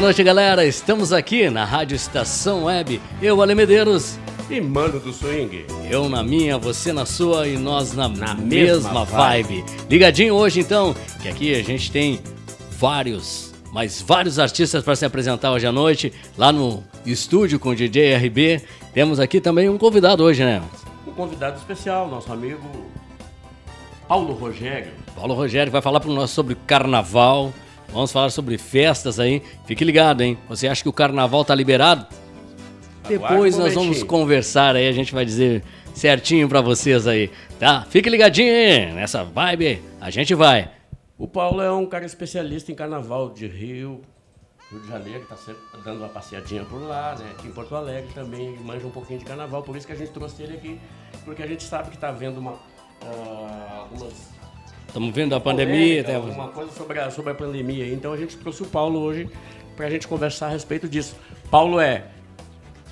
Boa noite, galera. Estamos aqui na Rádio Estação Web. Eu, Ale Medeiros. E Mano do Swing. Eu na minha, você na sua e nós na, na mesma, mesma vibe. vibe. Ligadinho hoje, então, que aqui a gente tem vários, mas vários artistas para se apresentar hoje à noite, lá no estúdio com o DJ RB. Temos aqui também um convidado hoje, né? Um convidado especial, nosso amigo Paulo Rogério. Paulo Rogério vai falar para nós sobre carnaval Vamos falar sobre festas aí. Fique ligado, hein? Você acha que o carnaval tá liberado? Depois nós vamos conversar aí, a gente vai dizer certinho para vocês aí, tá? Fique ligadinho aí, nessa vibe, a gente vai. O Paulo é um cara especialista em carnaval de Rio, Rio de Janeiro, tá sempre dando uma passeadinha por lá, né? Aqui em Porto Alegre também manja um pouquinho de carnaval, por isso que a gente trouxe ele aqui, porque a gente sabe que tá vendo uma, uh, algumas Estamos vendo a pandemia. Tem alguma coisa sobre a, sobre a pandemia. Então a gente trouxe o Paulo hoje para a gente conversar a respeito disso. Paulo é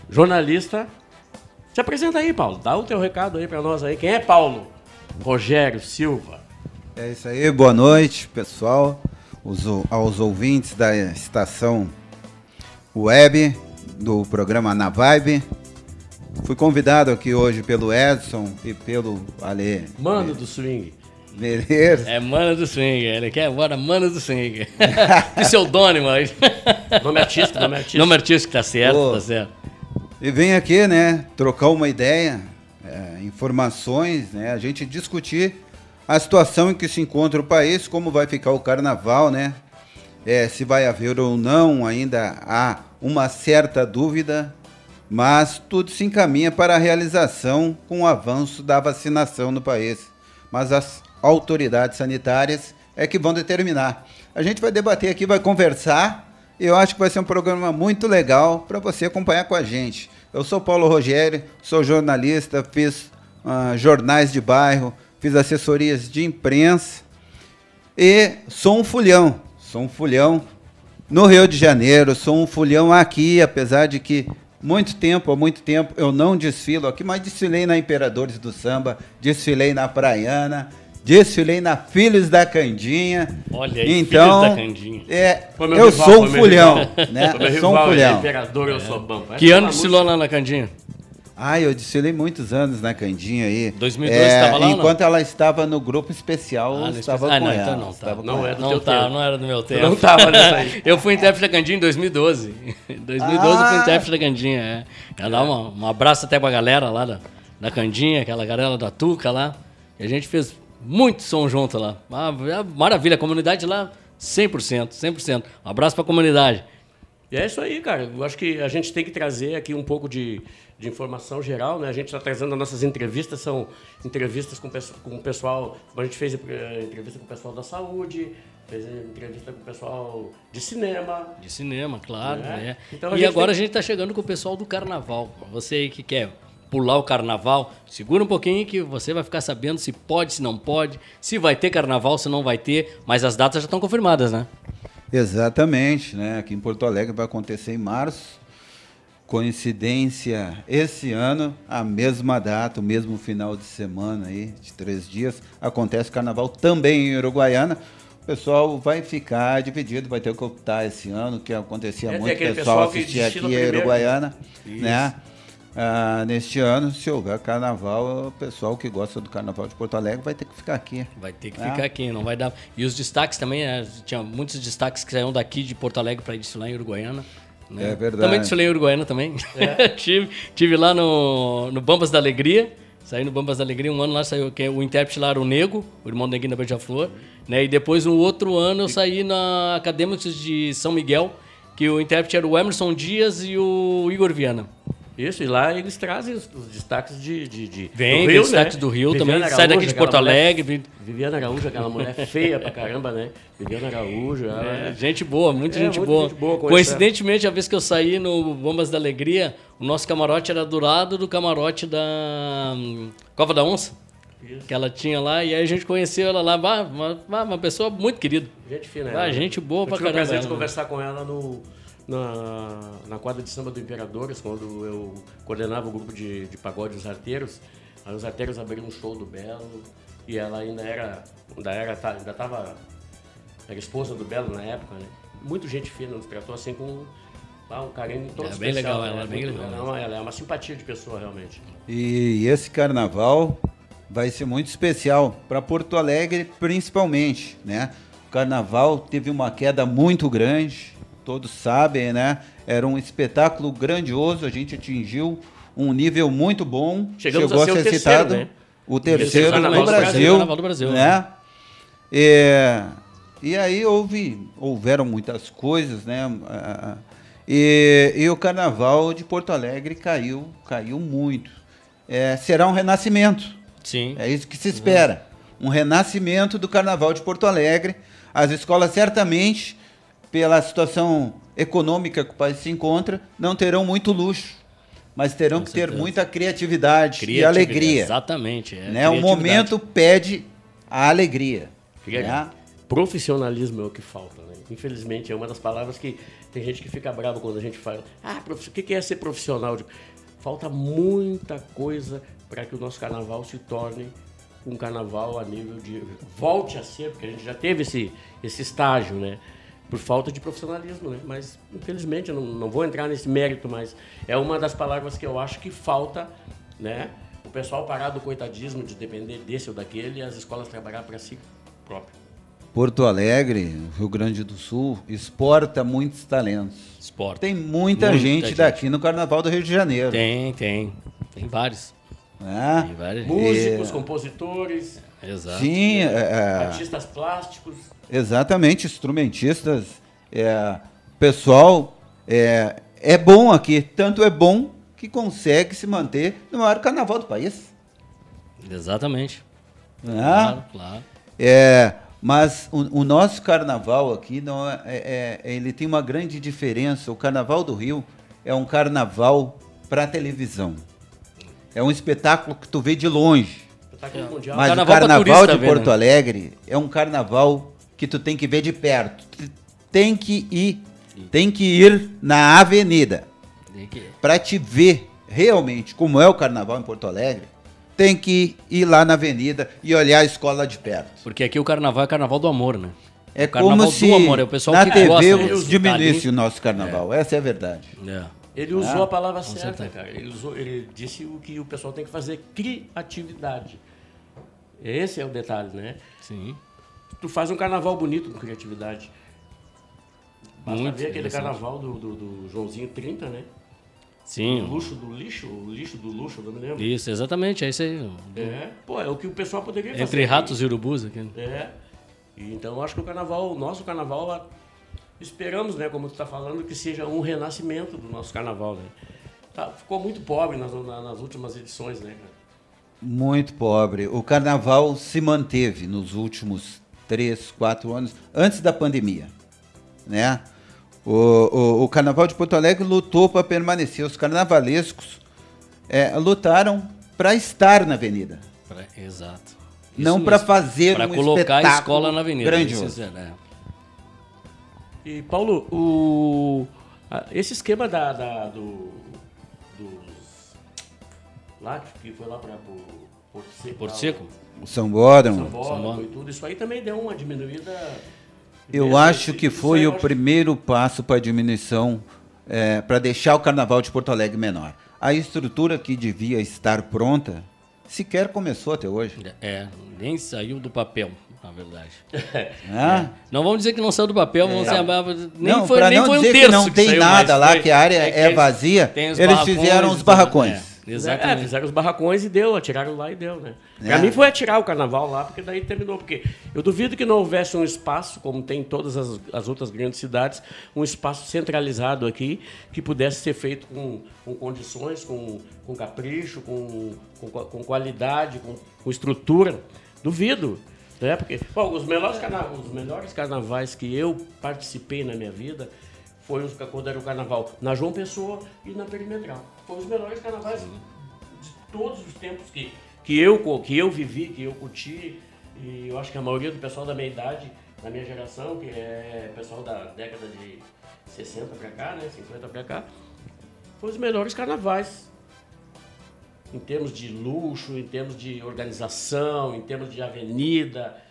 jornalista. Se apresenta aí, Paulo. Dá o teu recado aí para nós aí. Quem é Paulo? Rogério Silva. É isso aí. Boa noite, pessoal. Os, aos ouvintes da estação web do programa Na Vibe. Fui convidado aqui hoje pelo Edson e pelo Ale. Mano do Swing. Beleza. É Mano do Swing, ele quer agora Mano do Swing. Pseudônimo aí. Nome artístico, nome artístico. Nome artístico, tá certo, Pô. tá certo. E vem aqui, né, trocar uma ideia, é, informações, né, a gente discutir a situação em que se encontra o país, como vai ficar o carnaval, né, é, se vai haver ou não, ainda há uma certa dúvida, mas tudo se encaminha para a realização com o avanço da vacinação no país. Mas as autoridades sanitárias é que vão determinar. A gente vai debater aqui, vai conversar. Eu acho que vai ser um programa muito legal para você acompanhar com a gente. Eu sou Paulo Rogério, sou jornalista, fiz uh, jornais de bairro, fiz assessorias de imprensa e sou um fulhão. Sou um fulhão no Rio de Janeiro, sou um fulhão aqui, apesar de que muito tempo, há muito tempo eu não desfilo aqui, mas desfilei na Imperadores do Samba, desfilei na Praiana, Desfilei na Filhos da Candinha. Olha aí, então, Filhos da Candinha. É, eu rival, sou um fulhão, né? Eu sou um fulhão. Imperador, eu sou bom. Que ano desfilou lá na Candinha? Ah, eu desfilei muitos anos na Candinha aí. 2002 é, estava lá Enquanto ela estava no grupo especial, ah, eu estava ah, não, com então ela. não, tá. não, era do não, tá, tempo. não era do meu tempo. Não estava nessa aí. eu fui intérprete da Candinha em 2012. Em 2012 ah. eu fui intérprete da Candinha, é. Quero dar uma, um abraço até pra galera lá da, da Candinha, aquela galera da Tuca lá. E a gente fez muito som junto lá. Ah, é maravilha, a comunidade lá, 100%, 100%. Um abraço para a comunidade. E é isso aí, cara. Eu acho que a gente tem que trazer aqui um pouco de, de informação geral, né? A gente está trazendo as nossas entrevistas, são entrevistas com, com o pessoal, a gente fez eh, entrevista com o pessoal da saúde, fez entrevista com o pessoal de cinema. De cinema, claro. Né? Então, e agora tem... a gente está chegando com o pessoal do carnaval. Você aí que quer pular o carnaval, segura um pouquinho que você vai ficar sabendo se pode, se não pode, se vai ter carnaval, se não vai ter, mas as datas já estão confirmadas, né? Exatamente, né? Aqui em Porto Alegre vai acontecer em março. Coincidência, esse ano, a mesma data, o mesmo final de semana aí, de três dias, acontece carnaval também em Uruguaiana. O pessoal vai ficar dividido, vai ter que optar esse ano, que acontecia é, muito, o pessoal, pessoal assistir aqui em Uruguaiana, Isso. né? Ah, neste ano, se houver carnaval, o pessoal que gosta do carnaval de Porto Alegre vai ter que ficar aqui. Vai ter que é. ficar aqui, não vai dar. E os destaques também, né? tinha muitos destaques que saíram daqui de Porto Alegre para desfilar em Uruguaiana. Né? É verdade. Também desfilei em Uruguaiana também. É. tive, tive lá no, no Bambas da Alegria. Saí no Bambas da Alegria, um ano lá saiu que o intérprete lá era o Nego, o irmão do Neguinho da Beija-Flor. Né? E depois, um outro ano, eu saí na Acadêmicos de São Miguel, que o intérprete era o Emerson Dias e o Igor Viana. Isso, e lá eles trazem os, os destaques de, de, de Vem, do Rio, né? do Rio Viviana também, Araújo, sai daqui de Porto mulher- Alegre. vem- Viviana Araújo, aquela mulher feia pra caramba, né? Viviana Araújo, ela... É, gente boa, muita É, gente boa. gente boa Coincidentemente, a vez que eu saí no Bombas da Alegria, o nosso camarote era do lado do camarote da hum, Cova da Onça. Que ela tinha lá, e aí a gente conheceu ela lá, uma, uma, uma pessoa muito querida. Gente fina. Ah, ela. gente boa Eu pra tive caramba, prazer de né? conversar com ela no, na, na quadra de samba do Imperadores, quando eu coordenava o grupo de, de pagode Os Arteiros. Aí os Arteiros abriram um show do Belo e ela ainda era, ainda era, ainda tava, era esposa do Belo na época, né? Muito gente fina, nos tratou assim com ah, um carinho todo É bem especial, legal, né? ela é bem legal ela é uma- ela é uma simpatia de pessoa, realmente. E esse carnaval vai ser muito especial para Porto Alegre, principalmente, né? O carnaval teve uma queda muito grande, todos sabem, né? Era um espetáculo grandioso, a gente atingiu um nível muito bom. Chegamos chegou a ser o terceiro, citado né? o terceiro carnaval no do Brasil, do Brasil, né? É, e aí houve, houveram muitas coisas, né? Ah, E, e o carnaval de Porto Alegre caiu, caiu muito. É, será um renascimento. Sim. É isso que se espera. Um renascimento do Carnaval de Porto Alegre. As escolas, certamente, pela situação econômica que o país se encontra, não terão muito luxo, mas terão Com que ter certeza. muita criatividade, e Criatividade, alegria. Exatamente. É, né? O momento pede a alegria. Né? Profissionalismo é o que falta, né? Infelizmente, é uma das palavras que tem gente que fica brava quando a gente fala. Ah, o que é ser profissional? Digo, Falta muita coisa para que o nosso carnaval se torne um carnaval a nível de. Volte a ser, porque a gente já teve esse, esse estágio, né? Por falta de profissionalismo, né? Mas, infelizmente, eu não, não vou entrar nesse mérito, mas é uma das palavras que eu acho que falta, né? O pessoal parar do coitadismo de depender desse ou daquele e as escolas trabalhar para si próprio. Porto Alegre, Rio Grande do Sul, exporta muitos talentos. Esporte. Tem muita, Muita gente, gente. daqui no Carnaval do Rio de Janeiro. Tem, tem. Tem vários. né? Tem vários. Músicos, compositores, Exato. Sim, é, é, artistas plásticos. Exatamente, instrumentistas. É, pessoal é, é bom aqui, tanto é bom que consegue se manter no maior carnaval do país. Exatamente. né? Claro, claro. É, mas o, o nosso carnaval aqui não é, é- é- ele tem uma grande diferença. O carnaval do Rio é um carnaval para televisão. É um espetáculo que tu vê de longe. Mundial. Mas carnaval o carnaval de ver, Porto né? Alegre é um carnaval que tu tem que ver de perto. Tu tem que ir, tem que ir na avenida Tem que- para te ver realmente como é o carnaval em Porto Alegre. Tem que ir lá na avenida e olhar a escola de perto. Porque aqui o carnaval é carnaval do amor, né? É O carnaval como do se amor, é o pessoal na que TV gosta diminuísse Tá o nosso carnaval. Essa é a verdade. É. Ele usou Ah, a palavra certa, certeza. cara. Ele, usou, ele disse o que o pessoal tem que fazer, criatividade. Esse é o detalhe, né? Sim. Tu faz um carnaval bonito com criatividade. Basta Muito ver aquele carnaval do, do, do Joãozinho 30, né? O Sim. luxo do lixo, o lixo do luxo, não me lembro. Isso, exatamente. É isso aí. É, pô, é o que o pessoal poderia fazer. Entre ratos e urubus aqui. né? É. E então eu acho que o carnaval, o nosso carnaval, esperamos, né, como tu está falando, que seja um renascimento do nosso carnaval, né? Tá, ficou muito pobre nas, na- nas últimas edições, né, cara? Muito pobre. O carnaval se manteve nos últimos três, quatro anos, antes da pandemia. Né? O, o, o Carnaval de Porto Alegre lutou para permanecer. Os carnavalescos é, lutaram para estar na avenida, Pra- Exato. não Isso para mesmo. fazer Pra um colocar a espetáculo escola na avenida. grandioso. Isso é, né? E, Paulo, o, a- esse esquema da, da- do, dos... Lá, que foi lá para Porto Seco. Porto lá, Seco? O São Bódromo. São São Bódromo Bódromo. e tudo, isso aí também deu uma diminuída... Eu acho que foi o acho- primeiro passo para a diminuição, para deixar o Carnaval de Porto Alegre menor. A estrutura que devia estar pronta sequer começou até hoje. É, nem saiu do papel, na verdade. né? Não vamos dizer que não saiu do papel, vamos dizer, nem não, foi, nem não foi um dizer terço que não tem saiu, nada lá, foi- que a área é que é, eles- vazia, eles barracões fizeram os barracões. Exatamente. É, fizeram os barracões e deu, atiraram lá e deu, né? É. Pra mim foi atirar o carnaval lá, porque daí terminou. Porque eu duvido que não houvesse um espaço, como tem em todas as, as outras grandes cidades, um espaço centralizado aqui, que pudesse ser feito com, com condições, com, com capricho, com, com, com qualidade, com, com estrutura. Duvido. Né? Porque, bom, os melhores, os melhores carnavais que eu participei na minha vida foi os, quando era o carnaval na João Pessoa e na Perimetral. Foi os melhores carnavais de todos os tempos que, que, eu, que eu vivi, que eu curti. E eu acho que a maioria do pessoal da minha idade, da minha geração, que é pessoal da década de 60 para cá, né, 50 para cá, foi os melhores carnavais. Em termos de luxo, em termos de organização, em termos de avenida,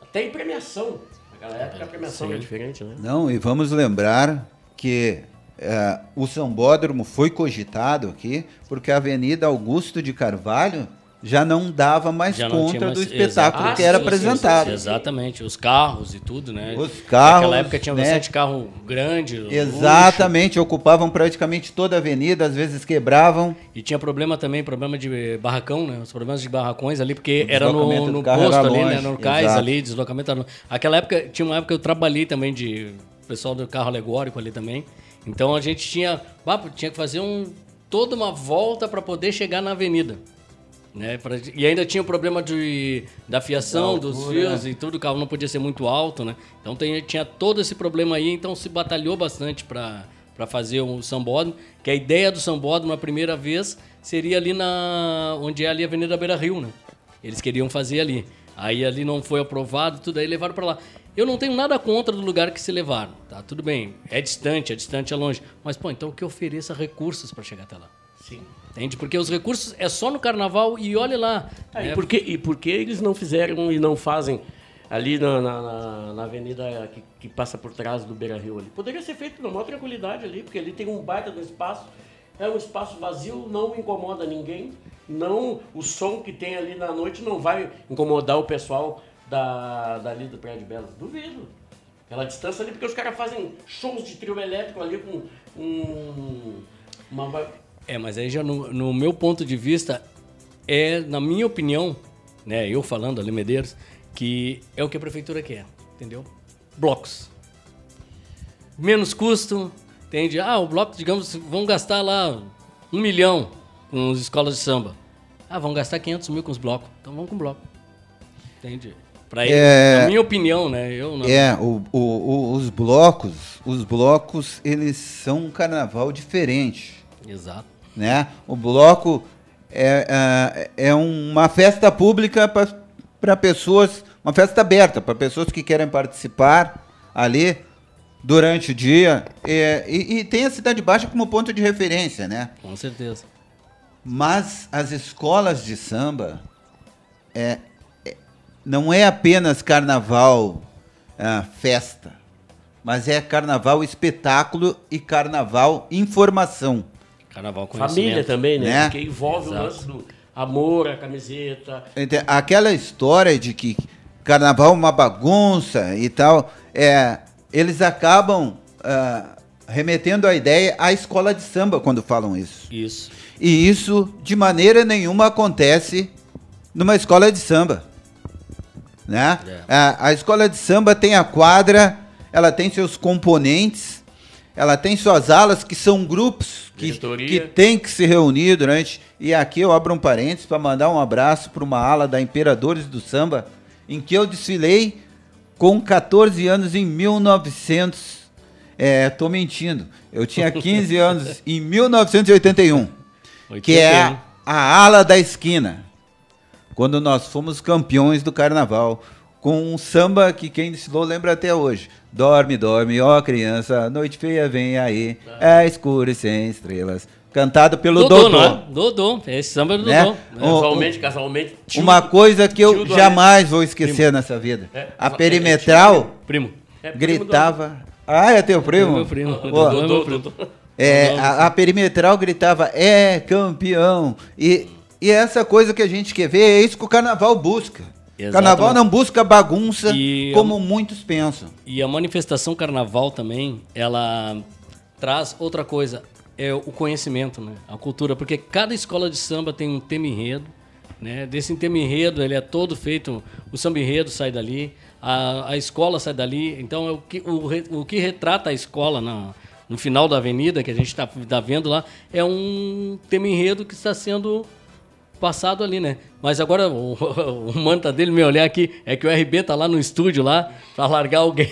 até em premiação. Naquela época a premiação Sim. era diferente, né? Não, e vamos lembrar que é, o Sambódromo foi cogitado aqui porque a Avenida Augusto de Carvalho já não dava mais já conta mais, do espetáculo que era apresentado. Sim, sim, exatamente, os carros e tudo, né? Os carros. Naquela época tinha né? bastante carro grande. Exatamente, luxo. ocupavam praticamente toda a avenida, às vezes quebravam. E tinha problema também, problema de barracão, né? Os problemas de barracões ali, porque era no, no posto ali, né? No cais Exato. ali, deslocamento. Aquela Aquela época, tinha uma época que eu trabalhei também de pessoal do carro alegórico ali também. Então a gente tinha, tinha que fazer um, toda uma volta para poder chegar na avenida. Né? Pra, e ainda tinha o problema de, da fiação altura, dos fios né? e tudo, o carro não podia ser muito alto, né? Então tem, tinha todo esse problema aí, então se batalhou bastante para fazer o sambódromo, que a ideia do sambódromo, a primeira vez, seria ali na onde é ali a Avenida Beira Rio, né? Eles queriam fazer ali. Aí ali não foi aprovado, tudo aí levaram para lá. Eu não tenho nada contra do lugar que se levaram, tá? Tudo bem, é distante, é distante, é longe. Mas, pô, então que ofereça recursos para chegar até lá. Sim. Entende? Porque os recursos é só no carnaval e olha lá. Ah, né? e, por que, e por que eles não fizeram e não fazem ali na, na, na avenida que, que, passa por trás do Beira Rio ali? Poderia ser feito com maior tranquilidade ali, porque ali tem um baita do espaço. É um espaço vazio, não incomoda ninguém. Não, o som que tem ali na noite não vai incomodar o pessoal da, dali do Prédio Belas. Duvido. Aquela distância ali, porque os caras fazem shows de trio elétrico ali com um, uma é, mas aí já no, no, meu ponto de vista, é, na minha opinião, né, eu falando ali Medeiros, que é o que a prefeitura quer, entendeu? Blocos. Menos custo, entende? Ah, o bloco, digamos, vão gastar lá um milhão com as escolas de samba. Ah, vão gastar 500 mil com os blocos. Então vamos com bloco. Entende? Para é, na minha opinião, né? Eu não... É, o, o, o, os blocos, os blocos, eles são um carnaval diferente. Exato né? O bloco é, é, é uma festa pública para pessoas, uma festa aberta para pessoas que querem participar ali durante o dia e, e, e, tem a Cidade Baixa como ponto de referência, né? Com certeza. Mas as escolas de samba é, é não é apenas carnaval é, festa, mas é carnaval espetáculo e carnaval informação. Carnaval Família também, né? né? Porque envolve Exato. o lance do amor, a camiseta. Aquela história de que carnaval é uma bagunça e tal, é, eles acabam uh, remetendo a ideia à escola de samba quando falam isso. Isso. E isso, de maneira nenhuma, acontece numa escola de samba. Né? É. A, a escola de samba tem a quadra, ela tem seus componentes, ela tem suas alas que são grupos que, que tem que se reunir durante. E aqui eu abro um parênteses para mandar um abraço para uma ala da Imperadores do Samba, em que eu desfilei com 14 anos em 1900. É, tô mentindo. Eu tinha 15 anos em 1981, 81. que é a ala da esquina, quando nós fomos campeões do carnaval com um samba que quem desfilou lembra até hoje. Dorme, dorme, ó criança, noite feia vem aí, é escuro e sem estrelas. Cantado pelo Dodô. Dodô, não é? Dodô, esse samba é do né? Dodô. Casualmente, casualmente. Tio, uma coisa que eu jamais vou esquecer primo. nessa vida. É, a perimetral primo. É, gritava. Ah, é teu primo? É meu primo. Dodô, é meu primo. É, a, a, perimetral gritava, é campeão. E, e essa coisa que a gente quer ver é isso que o carnaval busca. Exatamente. Carnaval não busca bagunça e como a, muitos pensam. E a manifestação carnaval também, ela traz outra coisa, é o conhecimento, né? A cultura, porque cada escola de samba tem um tema enredo, né? Desse tema enredo, ele é todo feito, o samba enredo sai dali, a, a escola sai dali, então é o que, o, o que retrata a escola na, no final da avenida, que a gente está tá vendo lá, é um tema enredo que está sendo passado ali, né? Mas agora o, o manta dele me olhar aqui é que o RB tá lá no estúdio lá para largar alguém.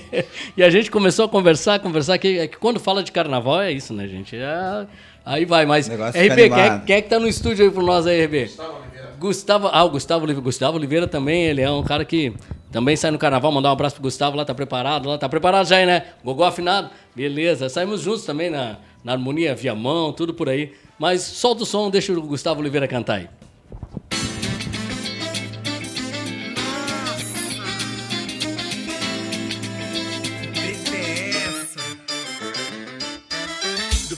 e a gente começou a conversar, conversar que é que quando fala de carnaval é isso, né, gente? É, aí vai, mas RB, quem é, quem é que tá no estúdio aí pro nós aí, RB? Gustavo Oliveira. Gustavo, ah, o Gustavo Oliveira, Gustavo Oliveira também, ele é um cara que também sai no carnaval, mandar um abraço pro Gustavo lá, tá preparado lá, tá preparado já aí, né? Gogó afinado. Beleza, saímos juntos também na, na harmonia, via mão, tudo por aí. Mas solta o som, deixa o Gustavo Oliveira cantar aí. Do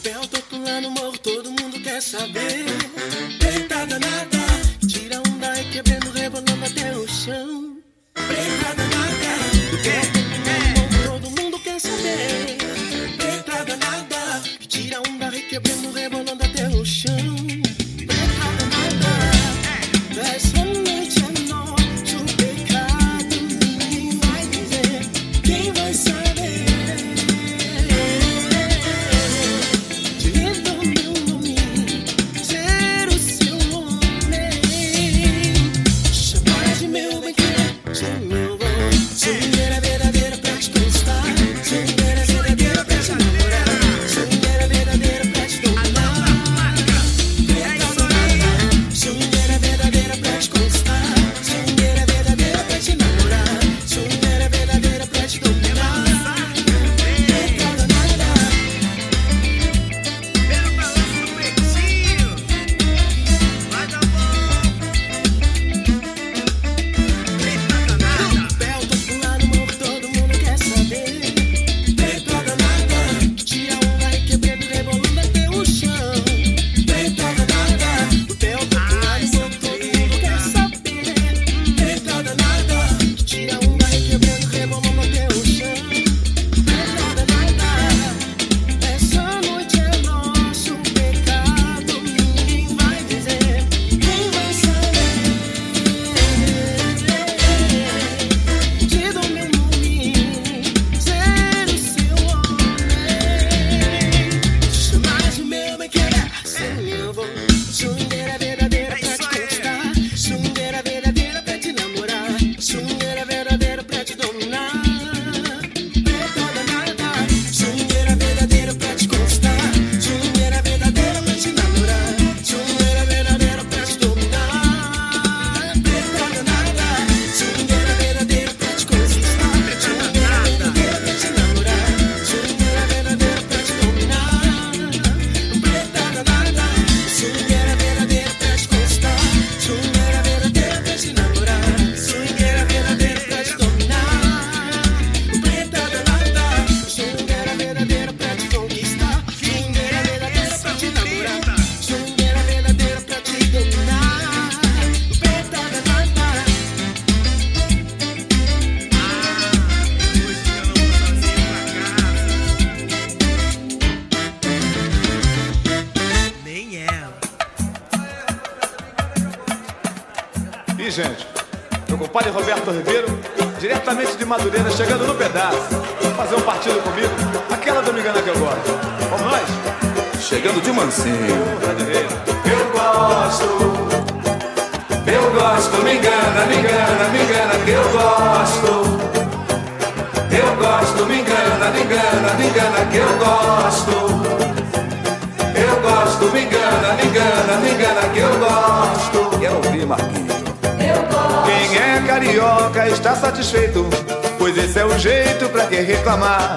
Eu gosto, eu gosto, me engana, me engana, me engana, que eu gosto. Eu gosto, me engana, me engana, me engana, que eu gosto. Eu gosto, me engana, me engana, me engana, que eu gosto. Quero ouvir, Marquinhos. Quem é carioca está satisfeito, pois esse é o jeito pra quem reclamar.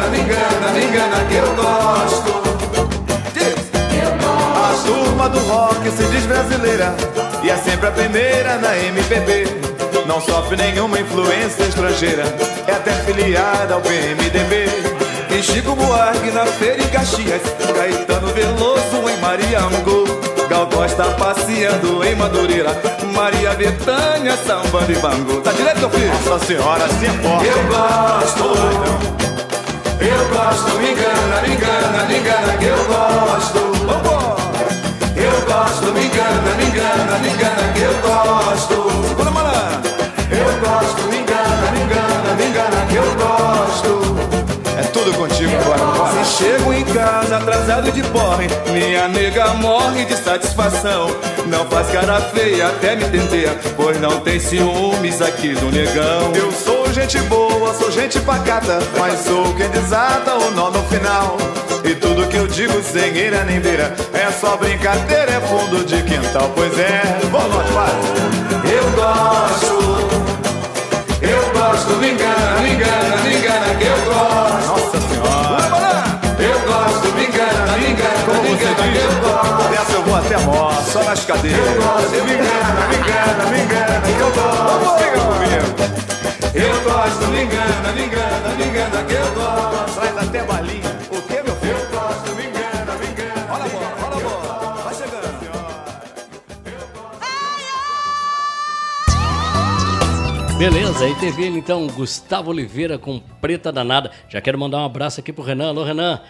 engana, me engana, me engana que eu gosto. Eu. A turma do rock se diz brasileira e é sempre a primeira na MPB. Não sofre nenhuma influência estrangeira, é até filiada ao PMDB. Tem Chico Buarque na feira em Caxias, Caetano Veloso em Mariango, Gal Costa passeando em Madureira, Maria Bethânia sambando em Bangu. Tá direito, meu filho? Nossa senhora, assim é forte. Eu gosto, eu gosto, me engana, me engana, me engana que eu gosto. Eu gosto, me engana, me engana, me engana que eu gosto. Eu gosto, me engana, me engana, me engana que eu gosto. É tudo contigo agora, bora. Se chego em casa atrasado de porre, minha nega morre de satisfação. Não faz cara feia até me entender, pois não tem ciúmes aqui do negão. Eu sou gente boa, sou gente pacata, mas sou quem desata o nó no final. E tudo que eu digo sem ira nem beira é só brincadeira, é fundo de quintal, pois é. Vamos lá, vai. Eu gosto, eu gosto, me engana, me engana, me engana que eu gosto. Nossa senhora. Eu gosto, me engana, me engana, me engana que eu gosto. Essa eu vou até a morte, só nas cadeiras. Eu gosto, me engana, me engana, me engana que eu gosto. Fica comigo. Eu gosto, me engana, me engana, me engana que eu gosto. Traz até balinha. O que, meu filho? Eu gosto, me engana, me engana. Olha a bola, olha a bola. Vai chegando. Beleza, aí teve ele então, Gustavo Oliveira com Preta Danada. Já quero mandar um abraço aqui pro Renan. Alô, Renan.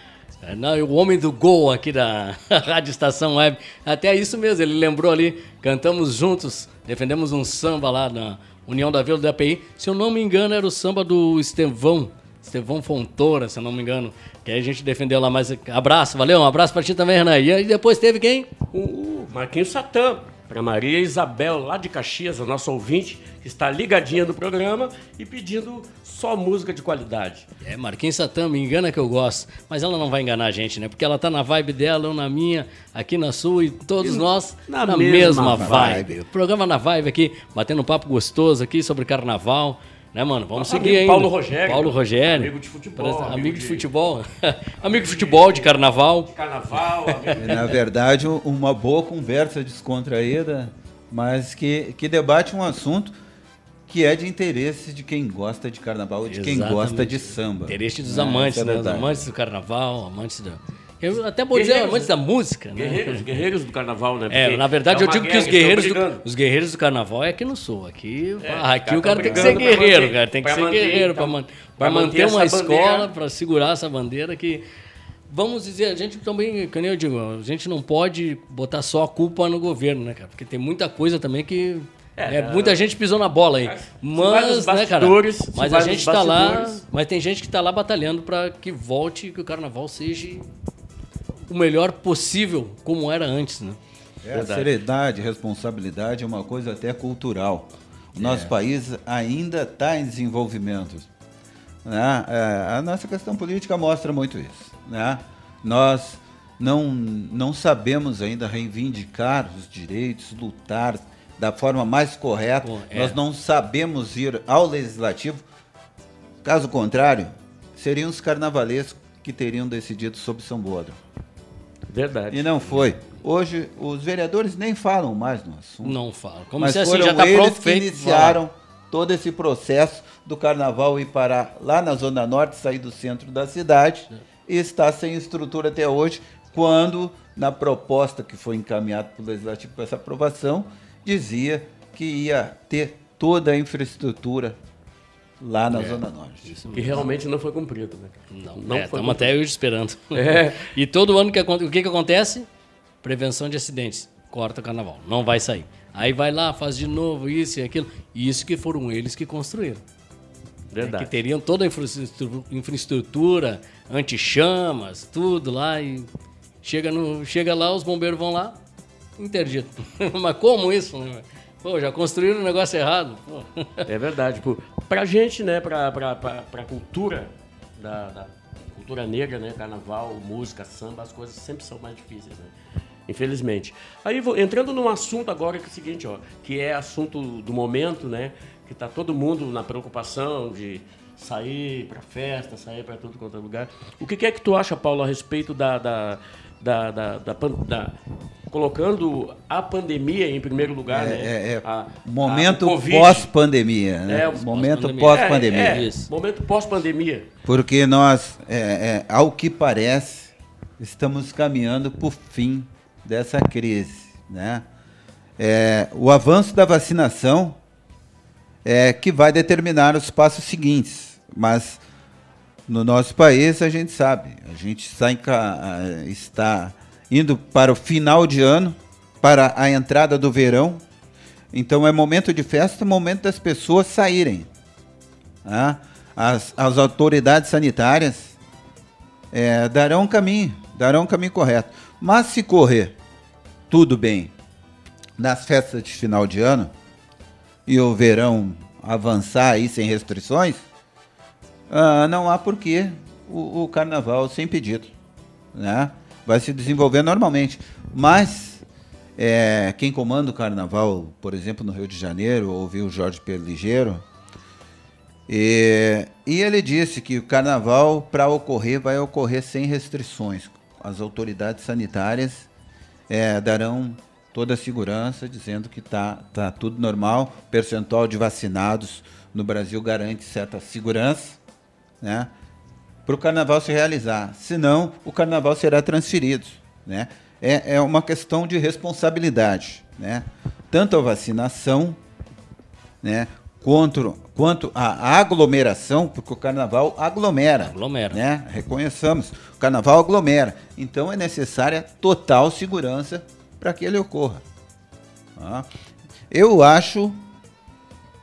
Renan, o homem do gol aqui da Rádio Estação Web. Até isso mesmo, ele lembrou ali, cantamos juntos, defendemos um samba lá na União da Vila do API. Se eu não me engano, era o samba do Estevão, Estevão Fontoura, se eu não me engano. Que aí a gente defendeu lá, mas abraço, valeu, um abraço pra ti também, Renan. E aí depois teve quem? O Marquinhos Satã, para Maria Isabel, lá de Caxias, a nossa ouvinte, que está ligadinha no programa e pedindo só música de qualidade. É, Marquinhos Satã, me engana que eu gosto. Mas ela não vai enganar a gente, né? Porque ela tá na vibe dela, eu na minha, aqui na sua e todos nós na na, mesma mesma, vibe. O programa na vibe aqui, batendo um papo gostoso aqui sobre carnaval. Né, mano? Vamos Nosso seguir aí. Paulo Rogério. Paulo Rogério. Amigo de futebol, Amigo, amigo de de- futebol. amigo de futebol, de carnaval. Carnaval, amigo. Na verdade, um- uma boa conversa descontraída, mas que, que debate um assunto que é de interesse de quem gosta de carnaval e de quem gosta de samba. Interesse dos Né? amantes, é né? Os amantes do carnaval, amantes da. Eu até vou dizer né? da música, né? Guerreiros, guerreiros do carnaval, né? É, Porque na verdade é eu digo que os guerreiros, do, os guerreiros do carnaval é aqui no sul. Aqui, ah, aqui o cara tem que ser guerreiro, manter- cara. Tem que ser manter, guerreiro então, para man, manter manter uma escola, para segurar essa bandeira que. Vamos dizer, a gente também, nem eu digo, a gente não pode botar só a culpa no governo, né, cara? Porque tem muita coisa também que. É, né, muita gente pisou na bola aí. Mas, né, cara? Mas a gente tá lá. Mas tem gente que tá lá batalhando para que volte e que o carnaval seja o melhor possível, como era antes, né? É, a seriedade, responsabilidade é uma coisa até cultural. O nosso país ainda está em desenvolvimento. né? É, a nossa questão política mostra muito isso. né? Nós não, não sabemos ainda reivindicar os direitos, lutar da forma mais correta. Bom, é. Nós não sabemos ir ao legislativo. Caso contrário, seriam os carnavalescos que teriam decidido sobre São Bódromo. Verdade. E não foi. Hoje, os vereadores nem falam mais no assunto. Não fala. Como mas se assim foram já tá eles pronto, que feito. iniciaram todo esse processo do carnaval ir parar lá na Zona Norte, sair do centro da cidade e está sem estrutura até hoje, quando, na proposta que foi encaminhada para o Legislativo com essa aprovação, dizia que ia ter toda a infraestrutura lá É. na Zona Norte. Que realmente não foi cumprido, né? Não, não é, foi estamos até hoje esperando. É. E todo ano que o que, que acontece? Prevenção de acidentes. Corta o carnaval. Não vai sair. Aí vai lá, faz de novo isso e aquilo. Isso que foram eles que construíram. Verdade. Que teriam toda a infraestru- infraestrutura, anti-chamas, tudo lá. E chega, no, chega lá, os bombeiros vão lá, interdito. Mas como isso? né? Pô, já construíram um negócio errado. Pô. É verdade. Tipo, pra gente, né, pra, pra, pra, pra cultura, da, da cultura negra, né, carnaval, música, samba, as coisas sempre são mais difíceis, né? Infelizmente. Aí, vou, entrando num assunto agora que é o seguinte, ó, que é assunto do momento, né, que tá todo mundo na preocupação de sair para festa, sair para tudo quanto é lugar. O que, que é que tu acha, Paulo, a respeito da, da, da, da, da, da colocando a pandemia em primeiro lugar, É, né? é, é. A- momento pós-pandemia, né? É, momento pós-pandemia. pós-pandemia. É, é, Isso. momento pós-pandemia. Porque nós, é, é, ao que parece, estamos caminhando para o fim dessa crise. Né? É, o avanço da vacinação é que vai determinar os passos seguintes. Mas no nosso país a gente sabe, a gente está, ah, está indo para o final de ano, para a entrada do verão. Então é momento de festa, momento das pessoas saírem. né? As, as autoridades sanitárias é, darão caminho, darão caminho correto. Mas se correr tudo bem nas festas de final de ano e o verão avançar aí sem restrições, ah, não há porquê o, o carnaval ser impedido. Né? Vai se desenvolver normalmente. Mas é, quem comanda o carnaval, por exemplo, no Rio de Janeiro, ouviu o Jorge Pedro Ligeiro, e, e ele disse que o carnaval, para ocorrer, vai ocorrer sem restrições. As autoridades sanitárias é, darão toda a segurança, dizendo que está tá tudo normal. Percentual de vacinados no Brasil garante certa segurança né, para o carnaval se realizar. Senão, o carnaval será transferido. Né? É, é uma questão de responsabilidade. Né? Tanto a vacinação né, quanto, quanto a aglomeração, porque o carnaval aglomera. Aglomera. Né? Reconheçamos, o carnaval aglomera. Então é necessária total segurança para que ele ocorra. Tá? Eu acho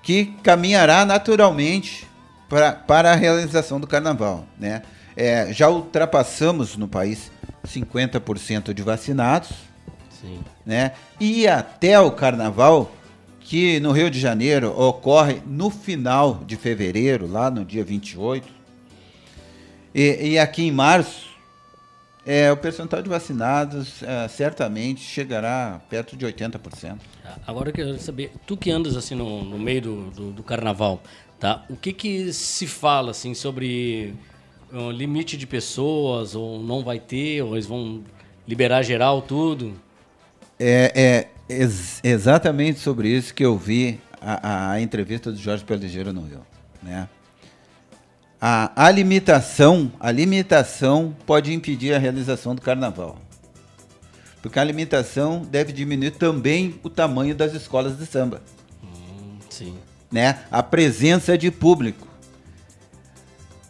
que caminhará naturalmente pra, para a realização do carnaval. Né? É, já ultrapassamos no país 50% de vacinados, Sim. né? E até o carnaval, que no Rio de Janeiro ocorre no final de fevereiro, lá no dia 28. E, e aqui em março, é, o percentual de vacinados é, certamente chegará perto de 80%. Agora eu quero saber, tu que andas assim no, no meio do, do, do carnaval, tá? O que que se fala assim sobre limite de pessoas ou não vai ter ou eles vão liberar geral tudo? É, é ex- exatamente sobre isso que eu vi a, a- entrevista do Jorge Peligeiro no Rio. Né? A, a limitação, a limitação pode impedir a realização do carnaval. Porque a limitação deve diminuir também o tamanho das escolas de samba Sim. Né? A presença de público.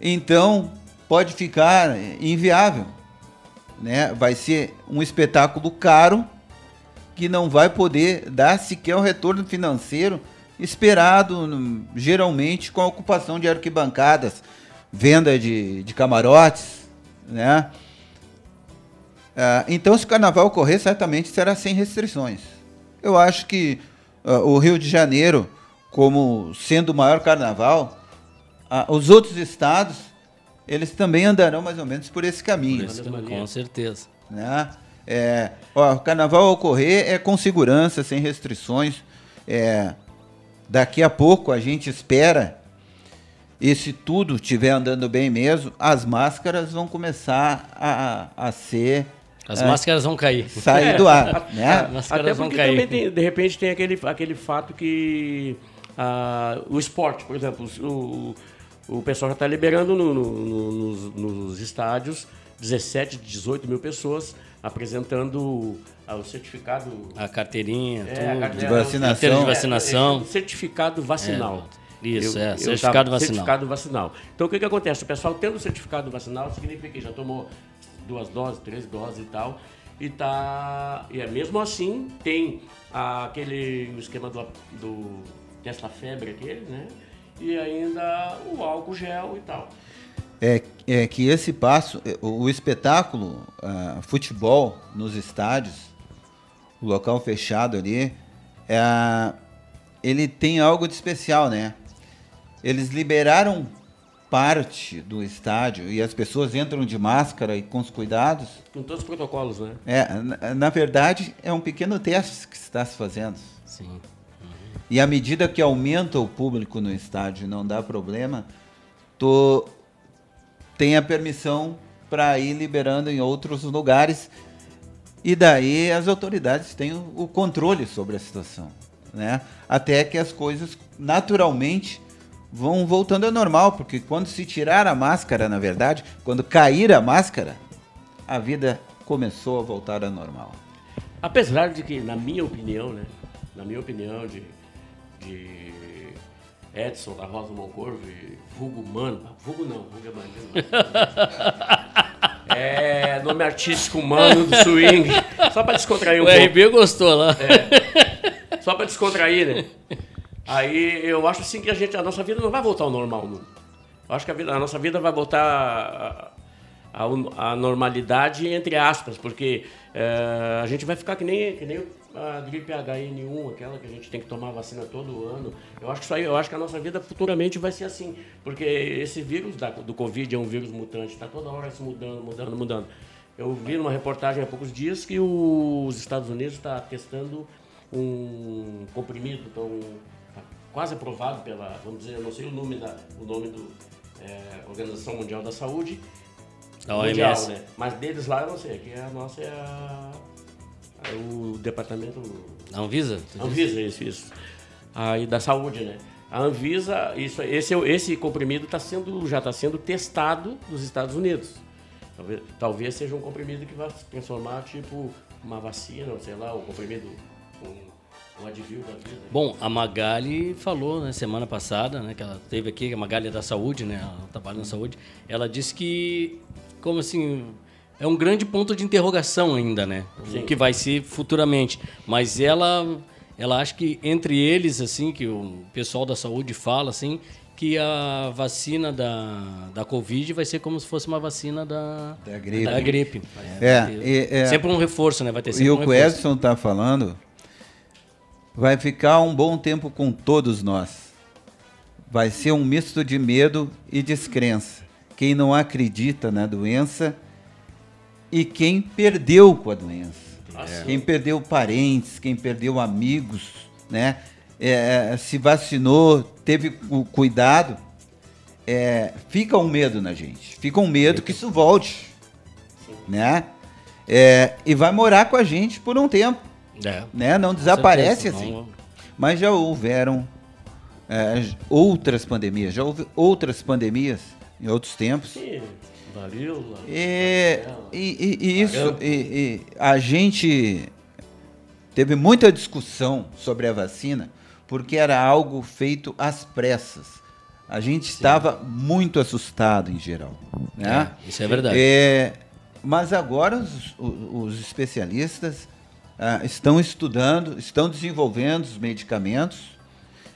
Então, pode ficar inviável, né? Vai ser um espetáculo caro que não vai poder dar sequer o retorno financeiro esperado geralmente com a ocupação de arquibancadas, venda de, de camarotes, né? Ah, então, se o carnaval ocorrer, certamente será sem restrições. Eu acho que ah, o Rio de Janeiro, como sendo o maior carnaval, ah, os outros estados, eles também andarão mais ou menos por esse caminho. Isso, com certeza. né? É, ó, o carnaval ocorrer é com segurança, sem restrições. É, daqui a pouco a gente espera, e se tudo estiver andando bem mesmo, as máscaras vão começar a, a ser As máscaras vão cair. sair do ar, né? As máscaras Até vão porque cair. também, tem, de repente, tem aquele, aquele fato que ah, o esporte, por exemplo, o, o pessoal já está liberando no- no- no- nos, nos estádios 17, 18 mil pessoas apresentando ah, o certificado A carteirinha, É, a tudo. carteira- De vacinação. De É, vacinação. é, certificado vacinal. É, isso, é, tava- certificado vacinal. Certificado vacinal. Então, o que, que acontece? O pessoal tendo o certificado vacinal significa que já tomou duas doses, três doses e tal. E tá. E é mesmo assim, tem aquele esquema do, do testa febre aquele, né? E ainda o álcool gel e tal. é, é que esse passo, é, o, espetáculo, ah, futebol nos estádios, o local fechado ali, é, ele tem algo de especial, né? Eles liberaram parte do estádio e as pessoas entram de máscara e com os cuidados. Com todos os protocolos, né? É, na, na verdade, é um pequeno teste que está se fazendo. Sim. E à medida que aumenta o público no estádio e não dá problema, tu tem a permissão para ir liberando em outros lugares e daí as autoridades têm o controle sobre a situação, né? Até que as coisas naturalmente vão voltando ao normal, porque quando se tirar a máscara, na verdade, quando cair a máscara, a vida começou a voltar ao normal. Apesar de que, na minha opinião, né? Na minha opinião, de, de Edson da Rosa Moncorve, vulgo Mano, vulgo não, vulgo é bandido. É, nome artístico Mano do Swing, só para descontrair um o pouco. O RB gostou lá. É, só para descontrair, né? Aí eu acho assim que a gente, a nossa vida não vai voltar ao normal, não. Eu acho que a, vida, a nossa vida vai voltar à normalidade, entre aspas, porque é, a gente vai ficar que nem, que nem a gripe H1N1, aquela que a gente tem que tomar vacina todo ano. Eu acho que isso aí, eu acho que a nossa vida futuramente vai ser assim, porque esse vírus da, do Covid é um vírus mutante, está toda hora se mudando, mudando, mudando. Eu vi numa reportagem há poucos dias que os Estados Unidos está testando um comprimido tão tá quase aprovado pela, vamos dizer, eu não sei o nome da, o nome do é, Organização Mundial da Saúde, da mundial, né? Mas deles lá eu não sei, aqui a nossa é a o departamento. A Anvisa? Anvisa, isso, isso. Aí da saúde, né? A Anvisa, isso, esse, esse comprimido tá sendo, já está sendo testado nos Estados Unidos. Talvez, talvez seja um comprimido que vai se transformar tipo uma vacina, sei lá, um comprimido, um, um advil da vida. Bom, a Magali falou né, semana passada, né, que ela teve aqui, a Magali é da saúde, né, ela trabalha na saúde, ela disse que, como assim, é um grande ponto de interrogação ainda, né? Sim. O que vai ser futuramente. Mas ela, ela acha que entre eles, assim, que o pessoal da saúde fala, assim, que a vacina da, da Covid vai ser como se fosse uma vacina da, da gripe. Da gripe. É, é, é, sempre um reforço, né? Vai ter sempre e um o que o Edson está falando vai ficar um bom tempo com todos nós. Vai ser um misto de medo e descrença. Quem não acredita na doença e quem perdeu com a doença. É. Quem perdeu parentes, quem perdeu amigos, né? É, se vacinou, teve o cuidado, é, fica um medo na gente. Fica um medo que isso volte, né? É, e vai morar com a gente por um tempo, é. né? Não desaparece certeza, assim. Não... Mas já houveram é, outras pandemias, já houve outras pandemias em outros tempos. Sim varíola. E, e, e isso, e, a gente teve muita discussão sobre a vacina porque era algo feito às pressas. A gente Sim. estava muito assustado em geral. Né? É, isso é verdade. É, mas agora os, os especialistas ah, estão estudando, estão desenvolvendo os medicamentos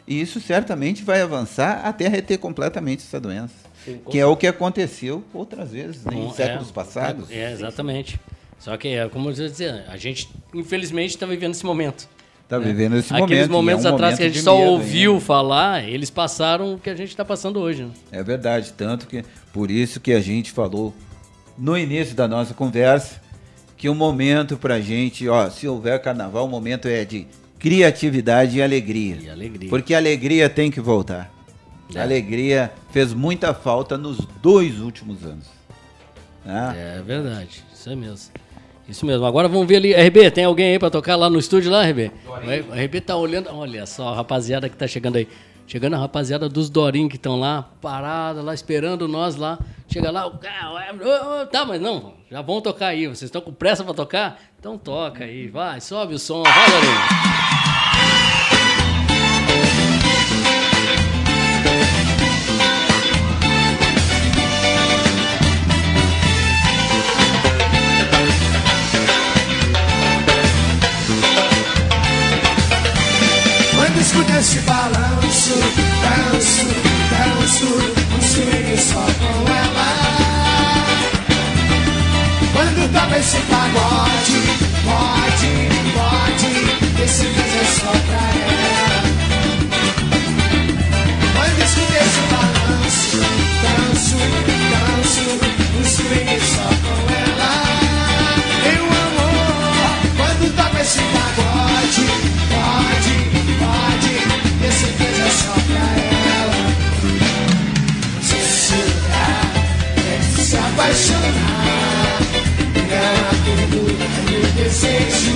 e isso certamente vai avançar até reter completamente essa doença. Sim, que é o que aconteceu outras vezes, né, em é, séculos passados. É, exatamente. Só que, é como eu dizia, a gente, infelizmente, está vivendo esse momento. Está né? vivendo esse momento. Aqueles momentos é um atrás que a gente só ouviu ainda. falar, eles passaram o que a gente está passando hoje. Né? É verdade, tanto que por isso que a gente falou no início da nossa conversa que o momento para a gente, ó, se houver carnaval, o momento é de criatividade e alegria. E alegria. Porque a alegria tem que voltar. É. A alegria fez muita falta nos dois últimos anos. Né? É verdade, isso é mesmo. Isso mesmo. Agora vamos ver ali. RB, tem alguém aí para tocar lá no estúdio lá, RB? O RB tá olhando. Olha só, a rapaziada que tá chegando aí. Chegando a rapaziada dos Dorim que estão lá, parada lá, esperando nós lá. Chega lá, o. Tá, mas não, já vão tocar aí. Vocês estão com pressa para tocar? Então toca aí, vai, sobe o som, vai, Dorim. toca esse tá, pagode, pode, pode, esse caso é só pra ela. Desejo.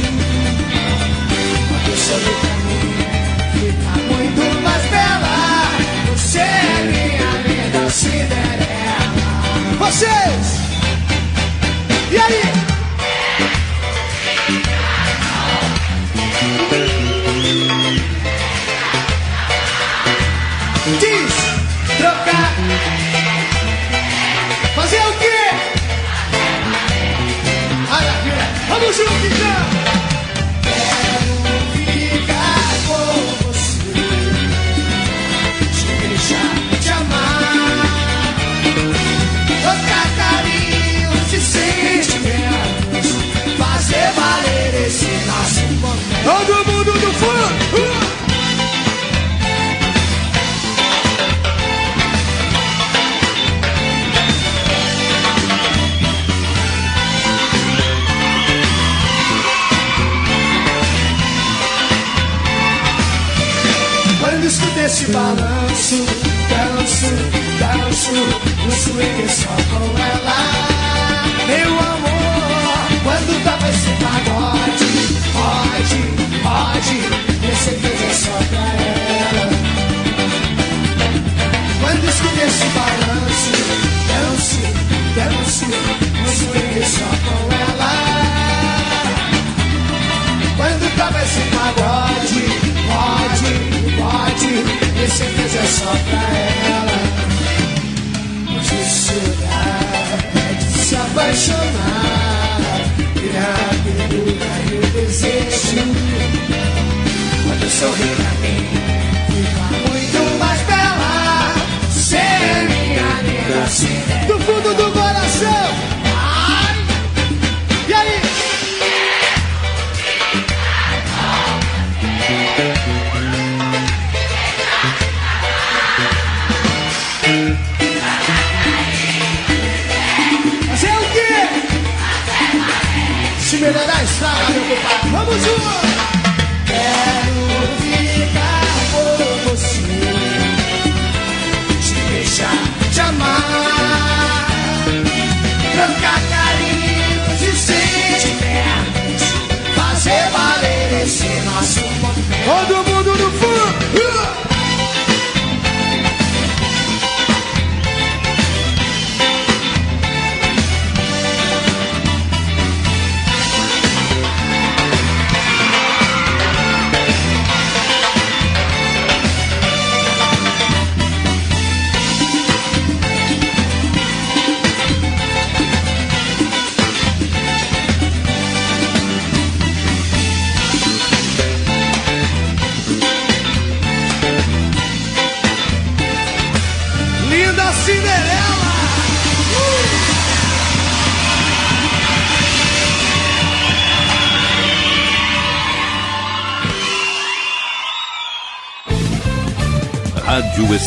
Quando pra mim, fica muito mais bela. Você é minha linda Cinderela. Vocês! E aí? Diz, trocar.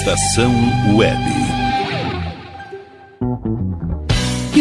Estação Web.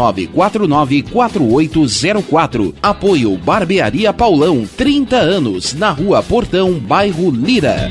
51999494804. Apoio Barbearia Paulão, 30 anos, na Rua Portão, bairro Lira.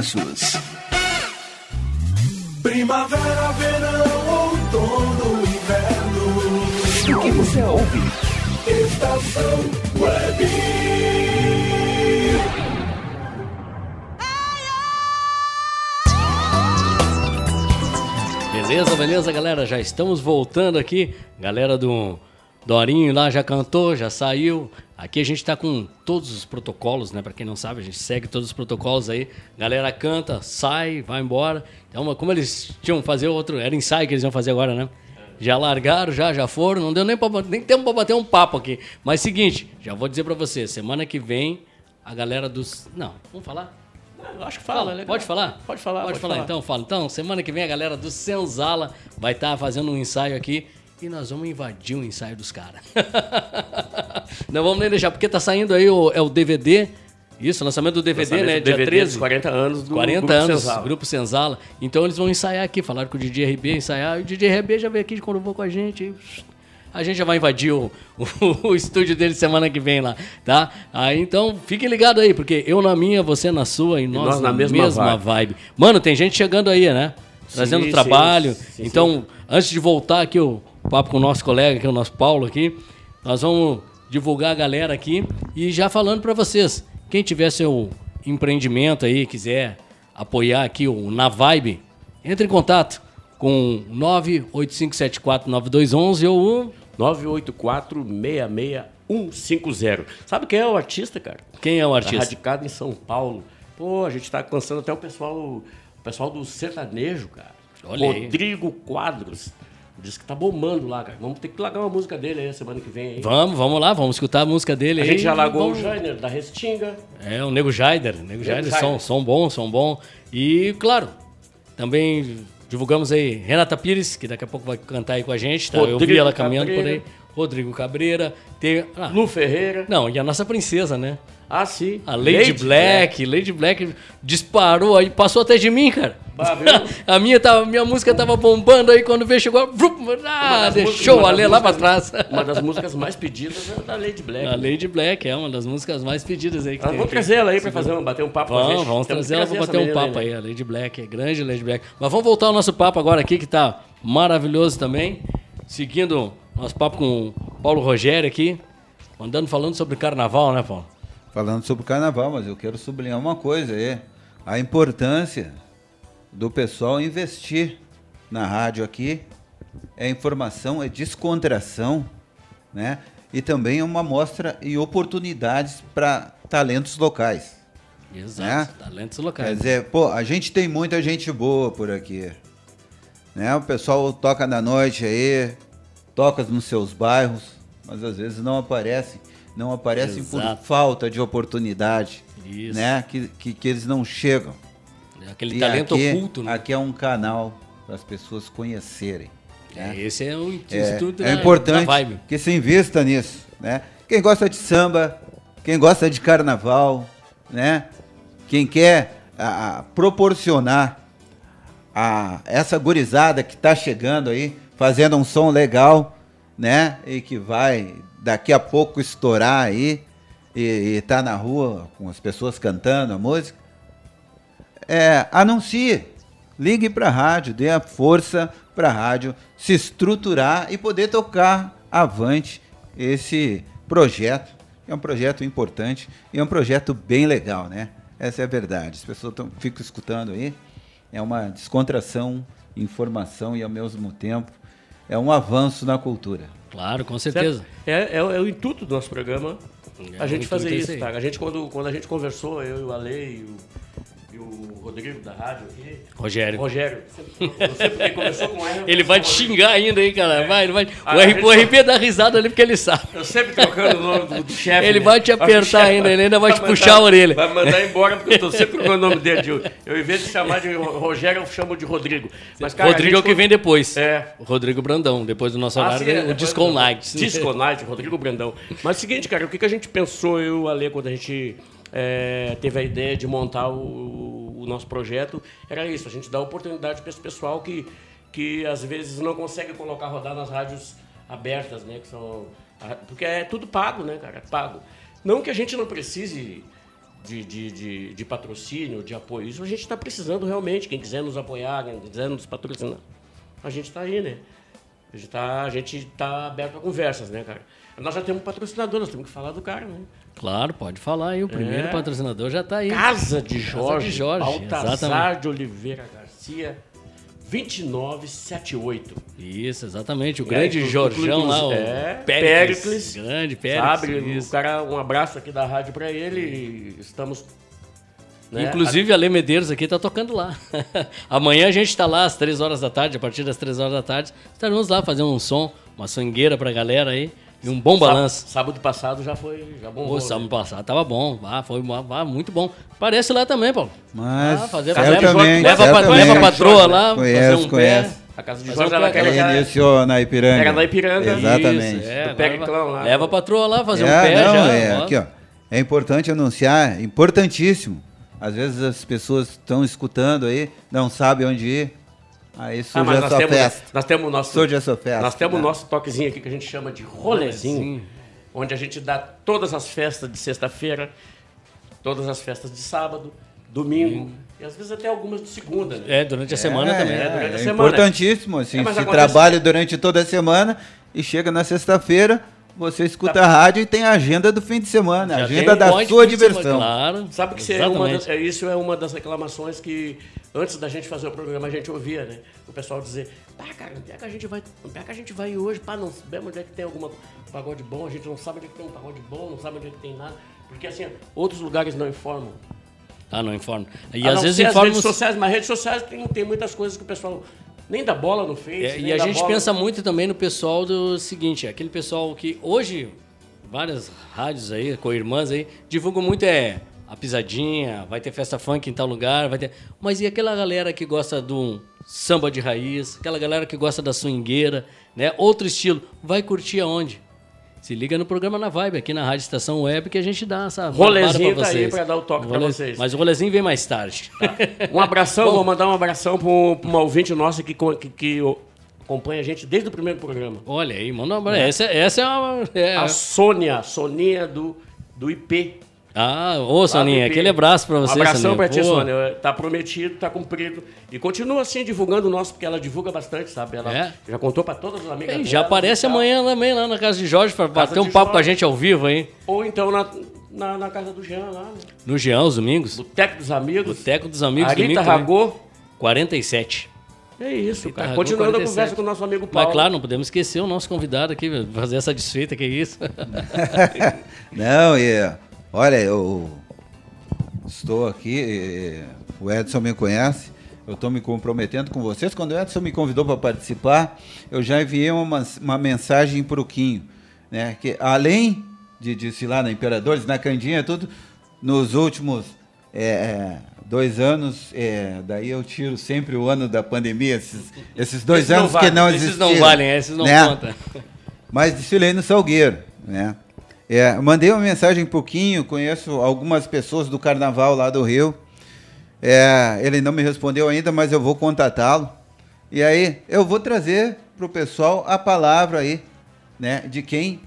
Primavera, verão, outono, inverno. O que você ouve? Estação Web. Beleza, beleza, galera? Já estamos voltando aqui. Galera do Dorinho lá já cantou, já saiu. Aqui a gente tá com todos os protocolos, né? Pra quem não sabe, a gente segue todos os protocolos aí. Galera canta, sai, vai embora. Então, como eles tinham que fazer outro. Era ensaio que eles iam fazer agora, né? Já largaram, já, já foram. Não deu nem, pra, nem tempo pra bater um papo aqui. Mas seguinte, já vou dizer pra você: semana que vem, a galera dos. Não, vamos falar? Eu acho que fala, é legal. Pode falar? Pode falar, Pode, pode falar, falar. então, fala. Então, semana que vem a galera do Senzala vai estar fazendo um ensaio aqui e nós vamos invadir o ensaio dos caras. Não vamos nem deixar, porque tá saindo aí o, é o DVD. Isso, lançamento do DVD, Lançamento né? do Dia DVD 13. dos 40 anos do 40 Grupo anos, Senzala. Grupo Senzala. Então eles vão ensaiar aqui, falaram com o DJ RB, ensaiar. E o DJ RB já veio aqui de Coruvô com a gente. e, A gente já vai invadir o, o, o estúdio dele semana que vem lá, tá? Aí então fiquem ligados aí, porque eu na minha, você na sua e nós, nós na mesma vibe. Mano, tem gente chegando aí, né? Trazendo Sim, trabalho. sim, sim, então, antes de voltar aqui o papo com o nosso colega, que é o nosso Paulo aqui, nós vamos divulgar a galera aqui e já falando para vocês, quem tiver seu empreendimento aí, quiser apoiar aqui o Na Vibe, entre em contato com 985749211 ou o 984-66150. Sabe quem é o artista, cara? quem é o Tá artista? radicado em São Paulo. Pô, a gente tá alcançando até o pessoal, o pessoal do sertanejo, cara. Olha aí. Rodrigo Quadros. Diz que tá bombando lá, cara. Vamos ter que largar uma música dele aí semana que vem aí. Vamos, vamos lá, vamos escutar a música dele A aí. gente já largou Vamos- o Jainer da Restinga. É, o Nego Jaider. Nego Jaider, som, som bom, som bom. E, claro, também divulgamos aí Renata Pires, que daqui a pouco vai cantar aí com a gente, tá? Eu vi ela caminhando por Cabreira. aí. Rodrigo Cabreira. Tem, ah, Lu Ferreira. Não, e a nossa princesa, né? Ah, sim. A Lady, Black. Lady Black disparou aí, passou até de mim, cara. Bah, viu? a minha, tava, minha música tava bombando aí, quando veio, chegou, ah, músicas- deixou a Lê lá pra trás. Uma das músicas mais pedidas é da Lady Black. A Lady Black é uma das músicas mais pedidas aí que Ah, tem vamos trazer ela aí pra fazer um, bater um papo com a Vamos, gente. vamos trazer ela pra bater um papo né? aí, a Lady Black, é grande Lady Black. Mas vamos voltar ao nosso papo agora aqui, que tá maravilhoso também. Seguindo nosso papo com o Paulo Rogério aqui, andando falando sobre carnaval, né, Paulo? Falando sobre carnaval, mas eu quero sublinhar uma coisa aí. A importância do pessoal investir na rádio aqui. É informação, é descontração, né? E também é uma mostra e oportunidades para talentos locais. Exato, Né? talentos Quer locais. dizer, pô, a gente tem muita gente boa por aqui. Né? O pessoal toca na noite aí, toca nos seus bairros, mas às vezes não aparecem. Não aparecem por Exato. falta de oportunidade. Isso. Né? Que, que, que eles não chegam. É Aquele E talento aqui, oculto, né? Aqui é um canal para as pessoas conhecerem. É, esse é o É, instituto é da- importante da que se invista nisso, né? Quem gosta de samba, quem gosta de carnaval, né? Quem quer a- a proporcionar a essa gurizada que está chegando aí, fazendo um som legal, né? E que vai daqui a pouco estourar aí e, e tá na rua com as pessoas cantando a música, é, anuncie, ligue para a rádio, dê a força para a rádio se estruturar e poder tocar avante esse projeto, é um projeto importante e é um projeto bem legal, né? Essa é a verdade. As pessoas tão, ficam escutando aí, é uma descontração, informação e ao mesmo tempo é um avanço na cultura. Claro, com certeza. É, é, é o intuito do nosso programa É, a gente fazer é isso, tá? A gente, quando, quando a gente conversou, eu e o Ale e o, o Rodrigo da rádio aqui. Rogério. Rogério. Porque começou com R. Ele vai te xingar ainda, hein, cara? Vai, ele vai. Ah, o, o RP dá risada ali porque ele sabe. Eu sempre trocando o nome do, do chefe. Ele né? vai te apertar ainda, ele ainda vai te mandar- puxar a orelha. Vai mandar embora porque eu tô sempre trocando o nome dele. de- Eu, em vez de chamar de Ro- Rogério, eu chamo de Rodrigo. Mas, cara, Rodrigo é o que vem depois. É. O Rodrigo Brandão, depois do nosso Ah, horário, sim, é, o Disco Night. Disco Night, Rodrigo Brandão. Mas é o seguinte, cara, o que, que a gente pensou, eu e o Ale, quando a gente é, teve a ideia de montar o, o nosso projeto, era isso, a gente dá oportunidade para esse pessoal que, que às vezes não consegue colocar rodar nas rádios abertas, né? Que são, porque é tudo pago, né, cara? É pago. Não que a gente não precise de, de, de, de patrocínio, de apoio. Isso a gente está precisando realmente. Quem quiser nos apoiar, quem quiser nos patrocinar, a gente está aí, né? A gente tá, gente tá aberto a conversas, né, cara? Nós já temos patrocinador, nós temos que falar do cara, né? Claro, pode falar aí. O primeiro É. patrocinador já tá aí. Casa de Casa Jorge, de Jorge, Baltazar exatamente. de Oliveira Garcia, 2978. Isso, exatamente. O É, grande inclu- Jorjão lá, o é, Péricles. Péricles. Grande Péricles. Sabe? isso. O cara, um abraço aqui da rádio pra ele. e Estamos. né, Inclusive, a Lê Medeiros aqui tá tocando lá. Amanhã a gente tá lá às 3 horas da tarde, a partir das 3 horas da tarde. Estaremos lá fazendo um som, uma swingueira pra galera aí. E um bom balanço. Sábado passado já foi. Já bombou. Pô, né? sábado passado tava bom. Ah, foi ah, muito bom. Parece lá também, Paulo. Mas Ah, fazer- certamente, leva, pra, certamente. leva a patroa lá, Conhece, fazer um conhece. pé. A casa de Fazer Jorge um ela pé. quer já- iniciou na Ipiranga. Era na Ipiranga. Exatamente. Isso, é, vai- lá. Leva a patroa lá, fazer um É, pé não, já. é, ó. aqui, ó. É importante anunciar, importantíssimo. Às vezes as pessoas estão escutando aí, não sabem onde ir. Aí Ah, surge mas a nós sua temos, festa. nós temos o nosso. Surge a sua festa. Nós temos o né? nosso toquezinho aqui que a gente chama de rolezinho, onde a gente dá todas as festas de sexta-feira, todas as festas de sábado, domingo e às vezes até algumas de segunda. Né? É, durante a semana É, também. É, durante a é semana. importantíssimo, assim, É, se acontece- trabalha durante toda a semana e chega na sexta-feira, você escuta a rádio e tem a agenda do fim de semana, a Já agenda um da sua de semana, diversão. Claro. Sabe que isso é, uma das, é, isso é uma das reclamações que antes da gente fazer o programa a gente ouvia, né? O pessoal dizer, pá, cara, onde é que a gente vai, onde é que a gente vai hoje? Pá, não sabemos onde é que tem alguma pagode bom, a gente não sabe onde é que tem um pagode bom, não sabe onde é que tem nada. Porque assim, outros lugares não informam. Ah, não informa. E às não vezes ser as redes sociais, mas redes sociais tem, tem muitas coisas que o pessoal nem dá bola no Face. É, e a gente bola- pensa muito também no pessoal do seguinte, aquele pessoal que hoje várias rádios aí, com irmãs aí, divulgam muito é a pisadinha, vai ter festa funk em tal lugar, vai ter. Mas e aquela galera que gosta do samba de raiz, aquela galera que gosta da swingueira, né? Outro estilo, vai curtir aonde? Se liga no programa na Vibe, aqui na Rádio Estação Web, que a gente dá essa Rolezinho barbada tá aí vocês. pra dar o toque pra Role- vocês. Mas o rolezinho vem mais tarde. Um abração, vou mandar um abração para uma ouvinte nossa que, que, que o- acompanha a gente desde o primeiro programa. Olha aí, manda um abraço. Essa, essa é uma. é- A Sônia, Soninha do, do IP. Ah, ô Soninha, aquele abraço pra você, Um abração Soninha. pra ti. Sônia. Tá prometido, tá cumprido. E continua assim divulgando o nosso, porque ela divulga bastante, sabe? Ela É? já contou pra todas as amigas E já aparece amanhã também lá na casa de Jorge pra bater um papo com a Jorge. gente ao vivo aí. Ou então na, na, na casa do Jean lá, né? No Jean, os domingos. Boteco dos Amigos. Boteco dos Amigos, Arita. Ragô. 47. É isso, Arita cara. Ragô, Continuando a 47. conversa com o nosso amigo Paulo. Mas claro, não podemos esquecer o nosso convidado aqui, fazer essa desfeita, que é isso. Não, e olha, eu estou aqui, o Edson me conhece, eu estou me comprometendo com vocês. Quando o Edson me convidou para participar, eu já enviei uma, uma mensagem para o Quinho, né? Que além de desfilar na Imperadores, na Candinha, tudo, nos últimos é, é, dois anos, é, daí eu tiro sempre o ano da pandemia, esses, esses dois Esses anos que não esses existiram. não valem, esses não né? contam. Mas desfilei no Salgueiro, né? É, mandei uma mensagem um pouquinho, conheço algumas pessoas do carnaval lá do Rio. É, ele não me respondeu ainda, mas eu vou contatá-lo. E aí eu vou trazer para o pessoal a palavra aí, né, de quem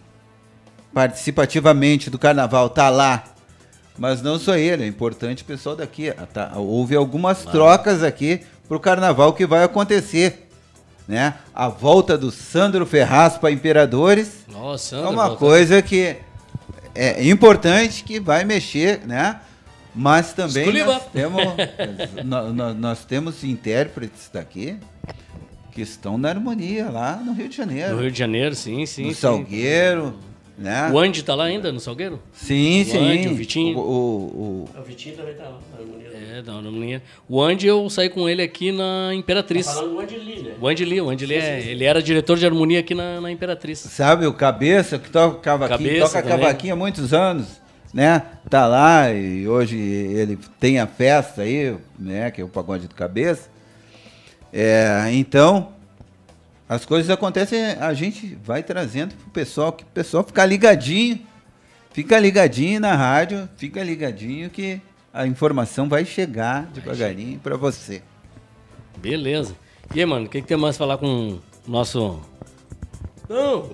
participativamente do carnaval tá lá. Mas não só ele, é importante o pessoal daqui. tá, houve algumas trocas aqui para o carnaval que vai acontecer. Né? A volta do Sandro Ferraz para Imperadores Nossa, é Sandro, uma volta- coisa que é importante que vai mexer, né? Mas também nós temos, nó- nó- nós temos intérpretes daqui que estão na harmonia lá no Rio de Janeiro. No Rio de Janeiro, sim, sim. no sim. Salgueiro, né? O Andy tá lá ainda, no Salgueiro? Sim, o sim. Andy, o Vitinho. O, o- o- O Vitinho também tá lá, na harmonia. É, não me lembro. O Andy, eu saí com ele aqui na Imperatriz. Tá falando do Andy Lee, né? O Andy Lee, o Andy Lee, é, ele era diretor de harmonia aqui na, na Imperatriz. sabe, o Cabeça, que toca cavaquinho, Cabeça toca também. cavaquinho há muitos anos, né? Tá lá e hoje ele tem a festa aí, né? Que é o pagode do Cabeça. É, então, as coisas acontecem, a gente vai trazendo pro pessoal, que o pessoal ficar ligadinho, fica ligadinho na rádio, fica ligadinho que a informação vai chegar devagarinho para você. Beleza. E aí, mano, o que, que tem mais pra falar com o nosso. Não,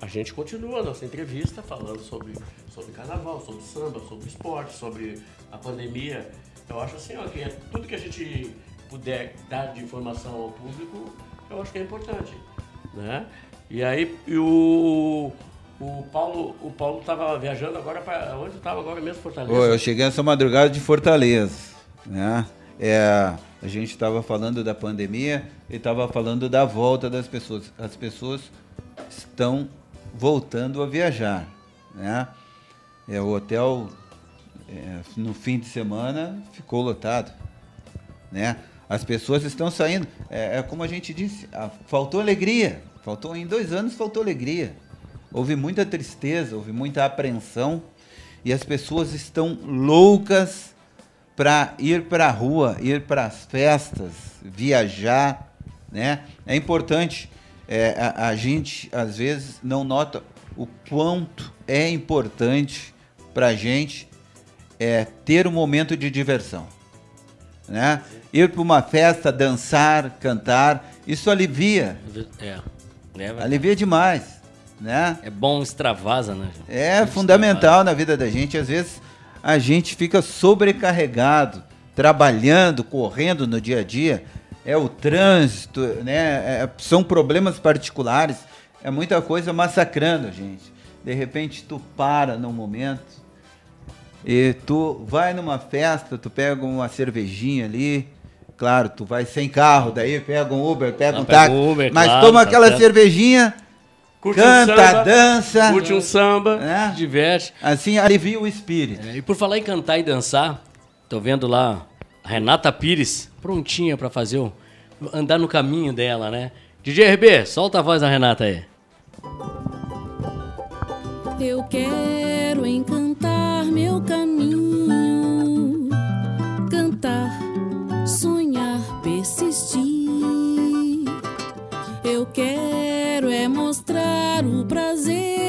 a gente continua a nossa entrevista falando sobre, sobre carnaval, sobre samba, sobre esporte, sobre a pandemia. Eu acho assim, ó, que é tudo que a gente puder dar de informação ao público, eu acho que é importante, né? E aí, e o, o Paulo o Paulo estava viajando agora para onde estava agora mesmo, Fortaleza? Eu cheguei essa madrugada de Fortaleza, né? É, a gente estava falando da pandemia e estava falando da volta das pessoas. As pessoas estão voltando a viajar, né? É, o hotel é, no fim de semana ficou lotado, né? As pessoas estão saindo. É, é como a gente disse, a- faltou alegria. Faltou em dois anos faltou alegria. Houve muita tristeza, houve muita apreensão e as pessoas estão loucas para ir para a rua, ir para as festas, viajar, né? É importante. é, a, a gente às vezes não nota o quanto é importante para a gente é, ter um momento de diversão, né? Ir para uma festa, dançar, cantar, isso alivia, É. É, alivia demais, né? é bom extravasa, né? gente? É fundamental na vida da gente. Às vezes a gente fica sobrecarregado, trabalhando, correndo no dia a dia. É o trânsito, né? É- são problemas particulares. É muita coisa massacrando a gente. De repente tu para num momento e tu vai numa festa, tu pega uma cervejinha ali. Claro, tu vai sem carro, daí pega um Uber, pega Não, um táxi. um Uber, mas claro, toma tá aquela certo. cervejinha, Curte um canta, samba, dança. Curte um samba. né? Diverte. Assim alivia o espírito. É, e por falar em cantar e dançar, tô vendo lá a Renata Pires, prontinha pra fazer o. andar no caminho dela, né? DJ RB, solta a voz da Renata aí. Eu quero o prazer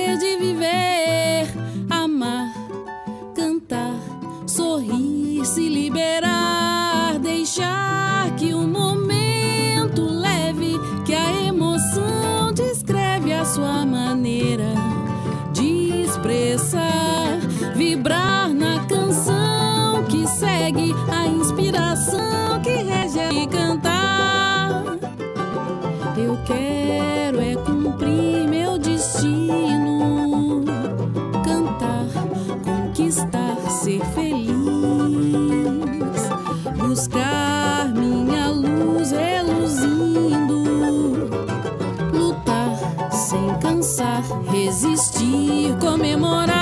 resistir, comemorar,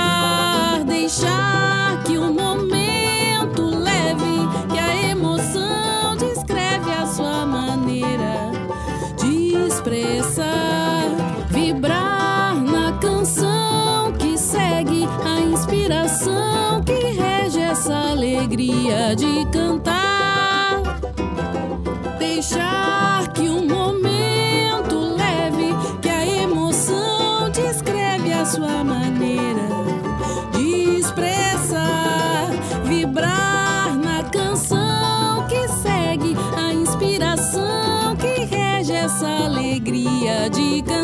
alegria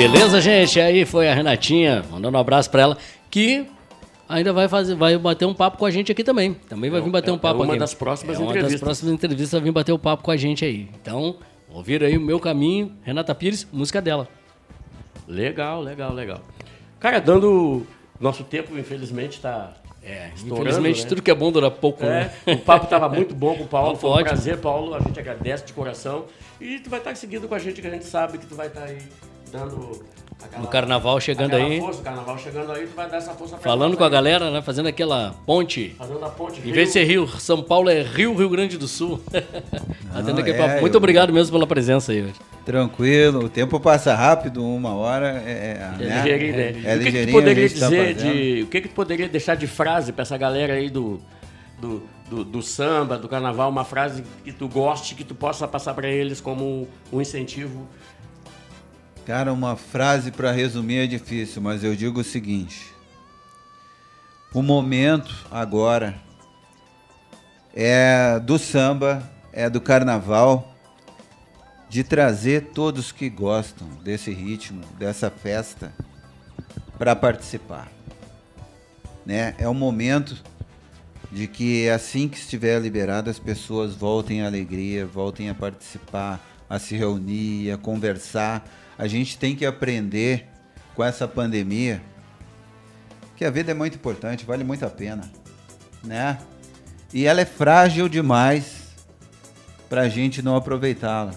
Beleza, gente? Aí foi a Renatinha, mandando um abraço pra ela, que ainda vai fazer, vai bater um papo com a gente aqui também. Também vai vir bater um papo é uma aqui. das próximas é uma entrevistas. das próximas entrevistas vai vir bater o papo com a gente aí. Então, ouvir aí o meu caminho, Renata Pires, música dela. Legal, legal, legal. Cara, dando. Nosso tempo, infelizmente, está. É, Infelizmente, tudo que é bom dura pouco, É, né? o papo estava muito bom com o Paulo, Papo foi um ótimo. prazer, Paulo. A gente agradece de coração. E tu vai estar seguindo com a gente, que a gente sabe que tu vai estar aí dando. aquela- No carnaval chegando aquela aí. Força, o carnaval chegando aí, tu vai dar essa força pra Falando com a aí. galera, né? Fazendo aquela ponte. Fazendo a ponte Em vez de ser Rio, São Paulo é Rio, Rio Grande do Sul. Aquele é. Muito eu- obrigado mesmo pela presença aí. Tranquilo, o tempo passa rápido, uma hora é, É né? ligeirinho, né? É o que, que tu a poderia tá dizer fazendo. de. O que, que tu poderia deixar de frase pra essa galera aí do, do, do, do samba, do carnaval, uma frase que tu goste, que tu possa passar pra eles como um incentivo? Cara, uma frase para resumir é difícil, mas eu digo o seguinte: o momento agora é do samba, é do carnaval, de trazer todos que gostam desse ritmo, dessa festa, para participar. Né? É o momento de que assim que estiver liberado as pessoas voltem à alegria, voltem a participar, a se reunir, a conversar. A gente tem que aprender com essa pandemia que a vida é muito importante, vale muito a pena, né? E ela é frágil demais para a gente não aproveitá-la.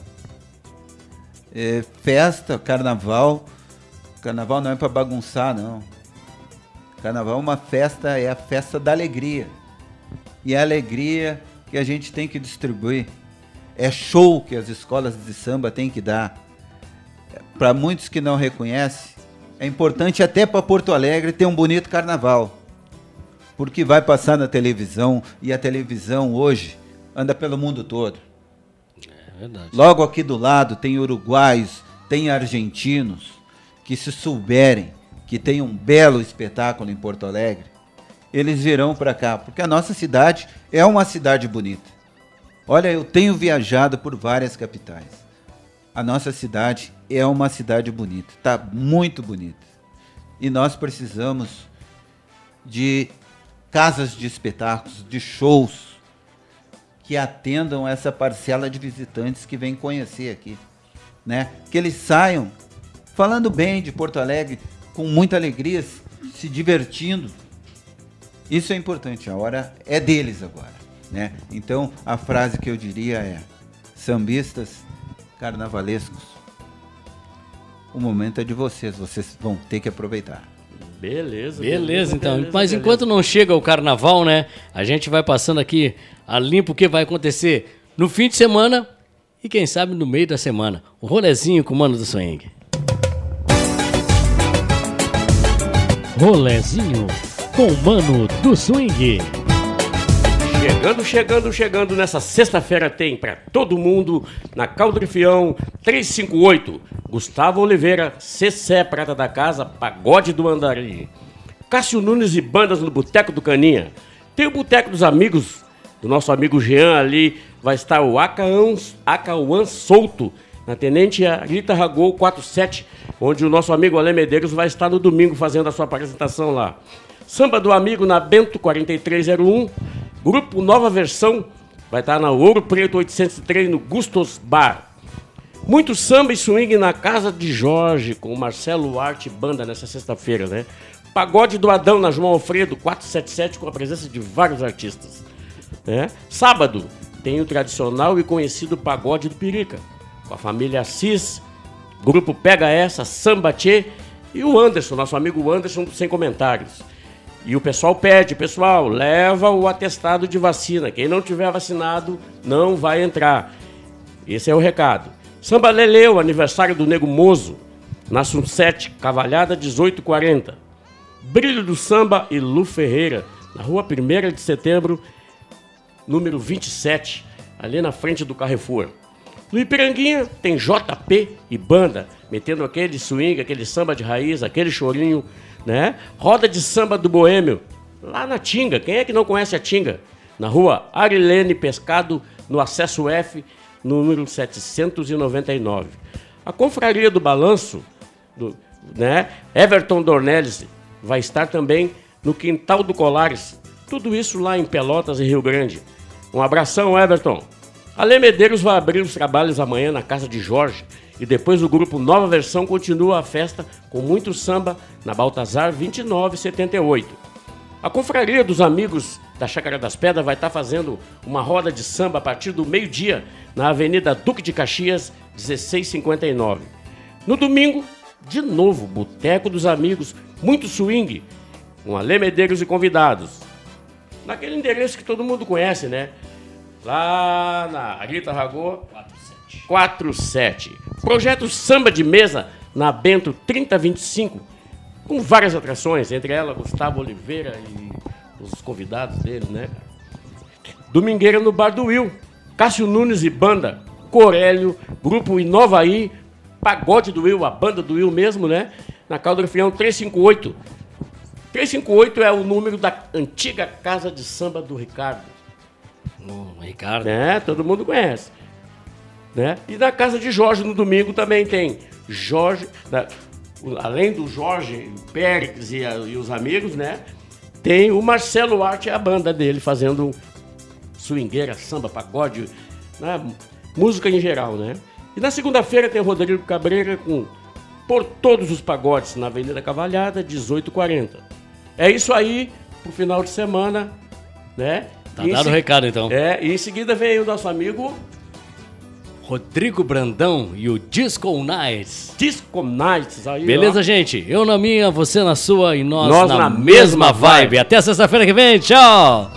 É, festa, carnaval, carnaval não é para bagunçar, não. Carnaval é uma festa, é a festa da alegria. E a alegria que a gente tem que distribuir. É show que as escolas de samba têm que dar. Para muitos que não reconhecem, é importante até para Porto Alegre ter um bonito carnaval. Porque vai passar na televisão e a televisão hoje anda pelo mundo todo. É verdade. Logo aqui do lado tem uruguaios, tem argentinos que se souberem que tem um belo espetáculo em Porto Alegre, eles virão para cá, porque a nossa cidade é uma cidade bonita. Olha, eu tenho viajado por várias capitais. A nossa cidade é uma cidade bonita, tá muito bonita. E nós precisamos de casas de espetáculos, de shows que atendam essa parcela de visitantes que vem conhecer aqui, né? Que eles saiam falando bem de Porto Alegre, com muita alegria, se divertindo. Isso é importante, a hora é deles agora, né? Então, a frase que eu diria é: sambistas, carnavalescos, o momento é de vocês, vocês vão ter que aproveitar. Beleza. Beleza, então. beleza, Mas beleza. enquanto não chega o carnaval, né? A gente vai passando aqui a limpo o que vai acontecer no fim de semana e quem sabe no meio da semana. O rolezinho com o Mano do Swing. Rolezinho com o Mano do Swing. Chegando, chegando, chegando nessa sexta-feira tem pra todo mundo na Caldrifião 358. Gustavo Oliveira, Cessé Prata da Casa, Pagode do Andari. Cássio Nunes e bandas no Boteco do Caninha. Tem o Boteco dos Amigos, do nosso amigo Jean ali. Vai estar o Acauã Solto, na Tenente Rita Ragol 47, onde o nosso amigo Alê Medeiros vai estar no domingo fazendo a sua apresentação lá. Samba do Amigo na Bento 4301. Grupo Nova Versão vai estar na Ouro Preto 803 no Gustos Bar. Muito samba e swing na casa de Jorge, com o Marcelo Arte Banda nessa sexta-feira, né? Pagode do Adão na João Alfredo 477 com a presença de vários artistas. Né? Sábado tem o tradicional e conhecido Pagode do Pirica, com a família Assis, grupo Pega Essa, Samba Tchê e o Anderson, nosso amigo Anderson, sem comentários. E o pessoal pede, pessoal, leva o atestado de vacina. Quem não tiver vacinado não vai entrar. Esse é o recado. Samba Leleu, aniversário do Nego Mozo, na Sunset, Cavalhada 1840. Brilho do Samba e Lu Ferreira, na rua 1 de setembro, número 27, ali na frente do Carrefour. No Ipiranguinha tem JP e banda, metendo aquele swing, aquele samba de raiz, aquele chorinho, né? Roda de samba do Boêmio, lá na Tinga. Quem é que não conhece a Tinga? Na rua Arilene Pescado, no acesso F, número 799. A Confraria do Balanço, do, né? Everton Dornelles, vai estar também no Quintal do Colares. Tudo isso lá em Pelotas e Rio Grande. Um abração, Everton. A Lê Medeiros vai abrir os trabalhos amanhã na casa de Jorge e depois o grupo Nova Versão continua a festa com muito samba na Baltazar 2978. A Confraria dos Amigos da Chácara das Pedras vai estar fazendo uma roda de samba a partir do meio-dia na Avenida Duque de Caxias 1659. No domingo, de novo, Boteco dos Amigos, muito swing, com Alê Medeiros e convidados. Naquele endereço que todo mundo conhece, né? Lá na Rita Ragô 47. 47. Projeto Samba de Mesa na Bento 3025, com várias atrações, entre elas Gustavo Oliveira e os convidados dele, né? Domingueira no Bar do Will, Cássio Nunes e Banda, Corélio, Grupo Inovaí, Pagode do Will, a banda do Will mesmo, né? Na Calda do Frião 358. 358 é o número da antiga casa de samba do Ricardo. O Ricardo. Né? Todo mundo conhece. Né? E na casa de Jorge no domingo também tem Jorge, da- além do Jorge, o Périx e, a- e os amigos, né? Tem o Marcelo Arte e a banda dele fazendo swingueira, samba, pagode, né? música em geral, né? E na segunda-feira tem o Rodrigo Cabreira com Por Todos os Pagodes na Avenida Cavalhada, 1840. É isso aí pro final de semana, né? Tá E dado o recado, então. É, e em seguida vem o nosso amigo Rodrigo Brandão e o Disco Nights. Disco Nights aí, Beleza, ó. gente? Eu na minha, você na sua e nós, Nós na, na mesma mesma vibe. vibe. Até sexta-feira que vem. Tchau!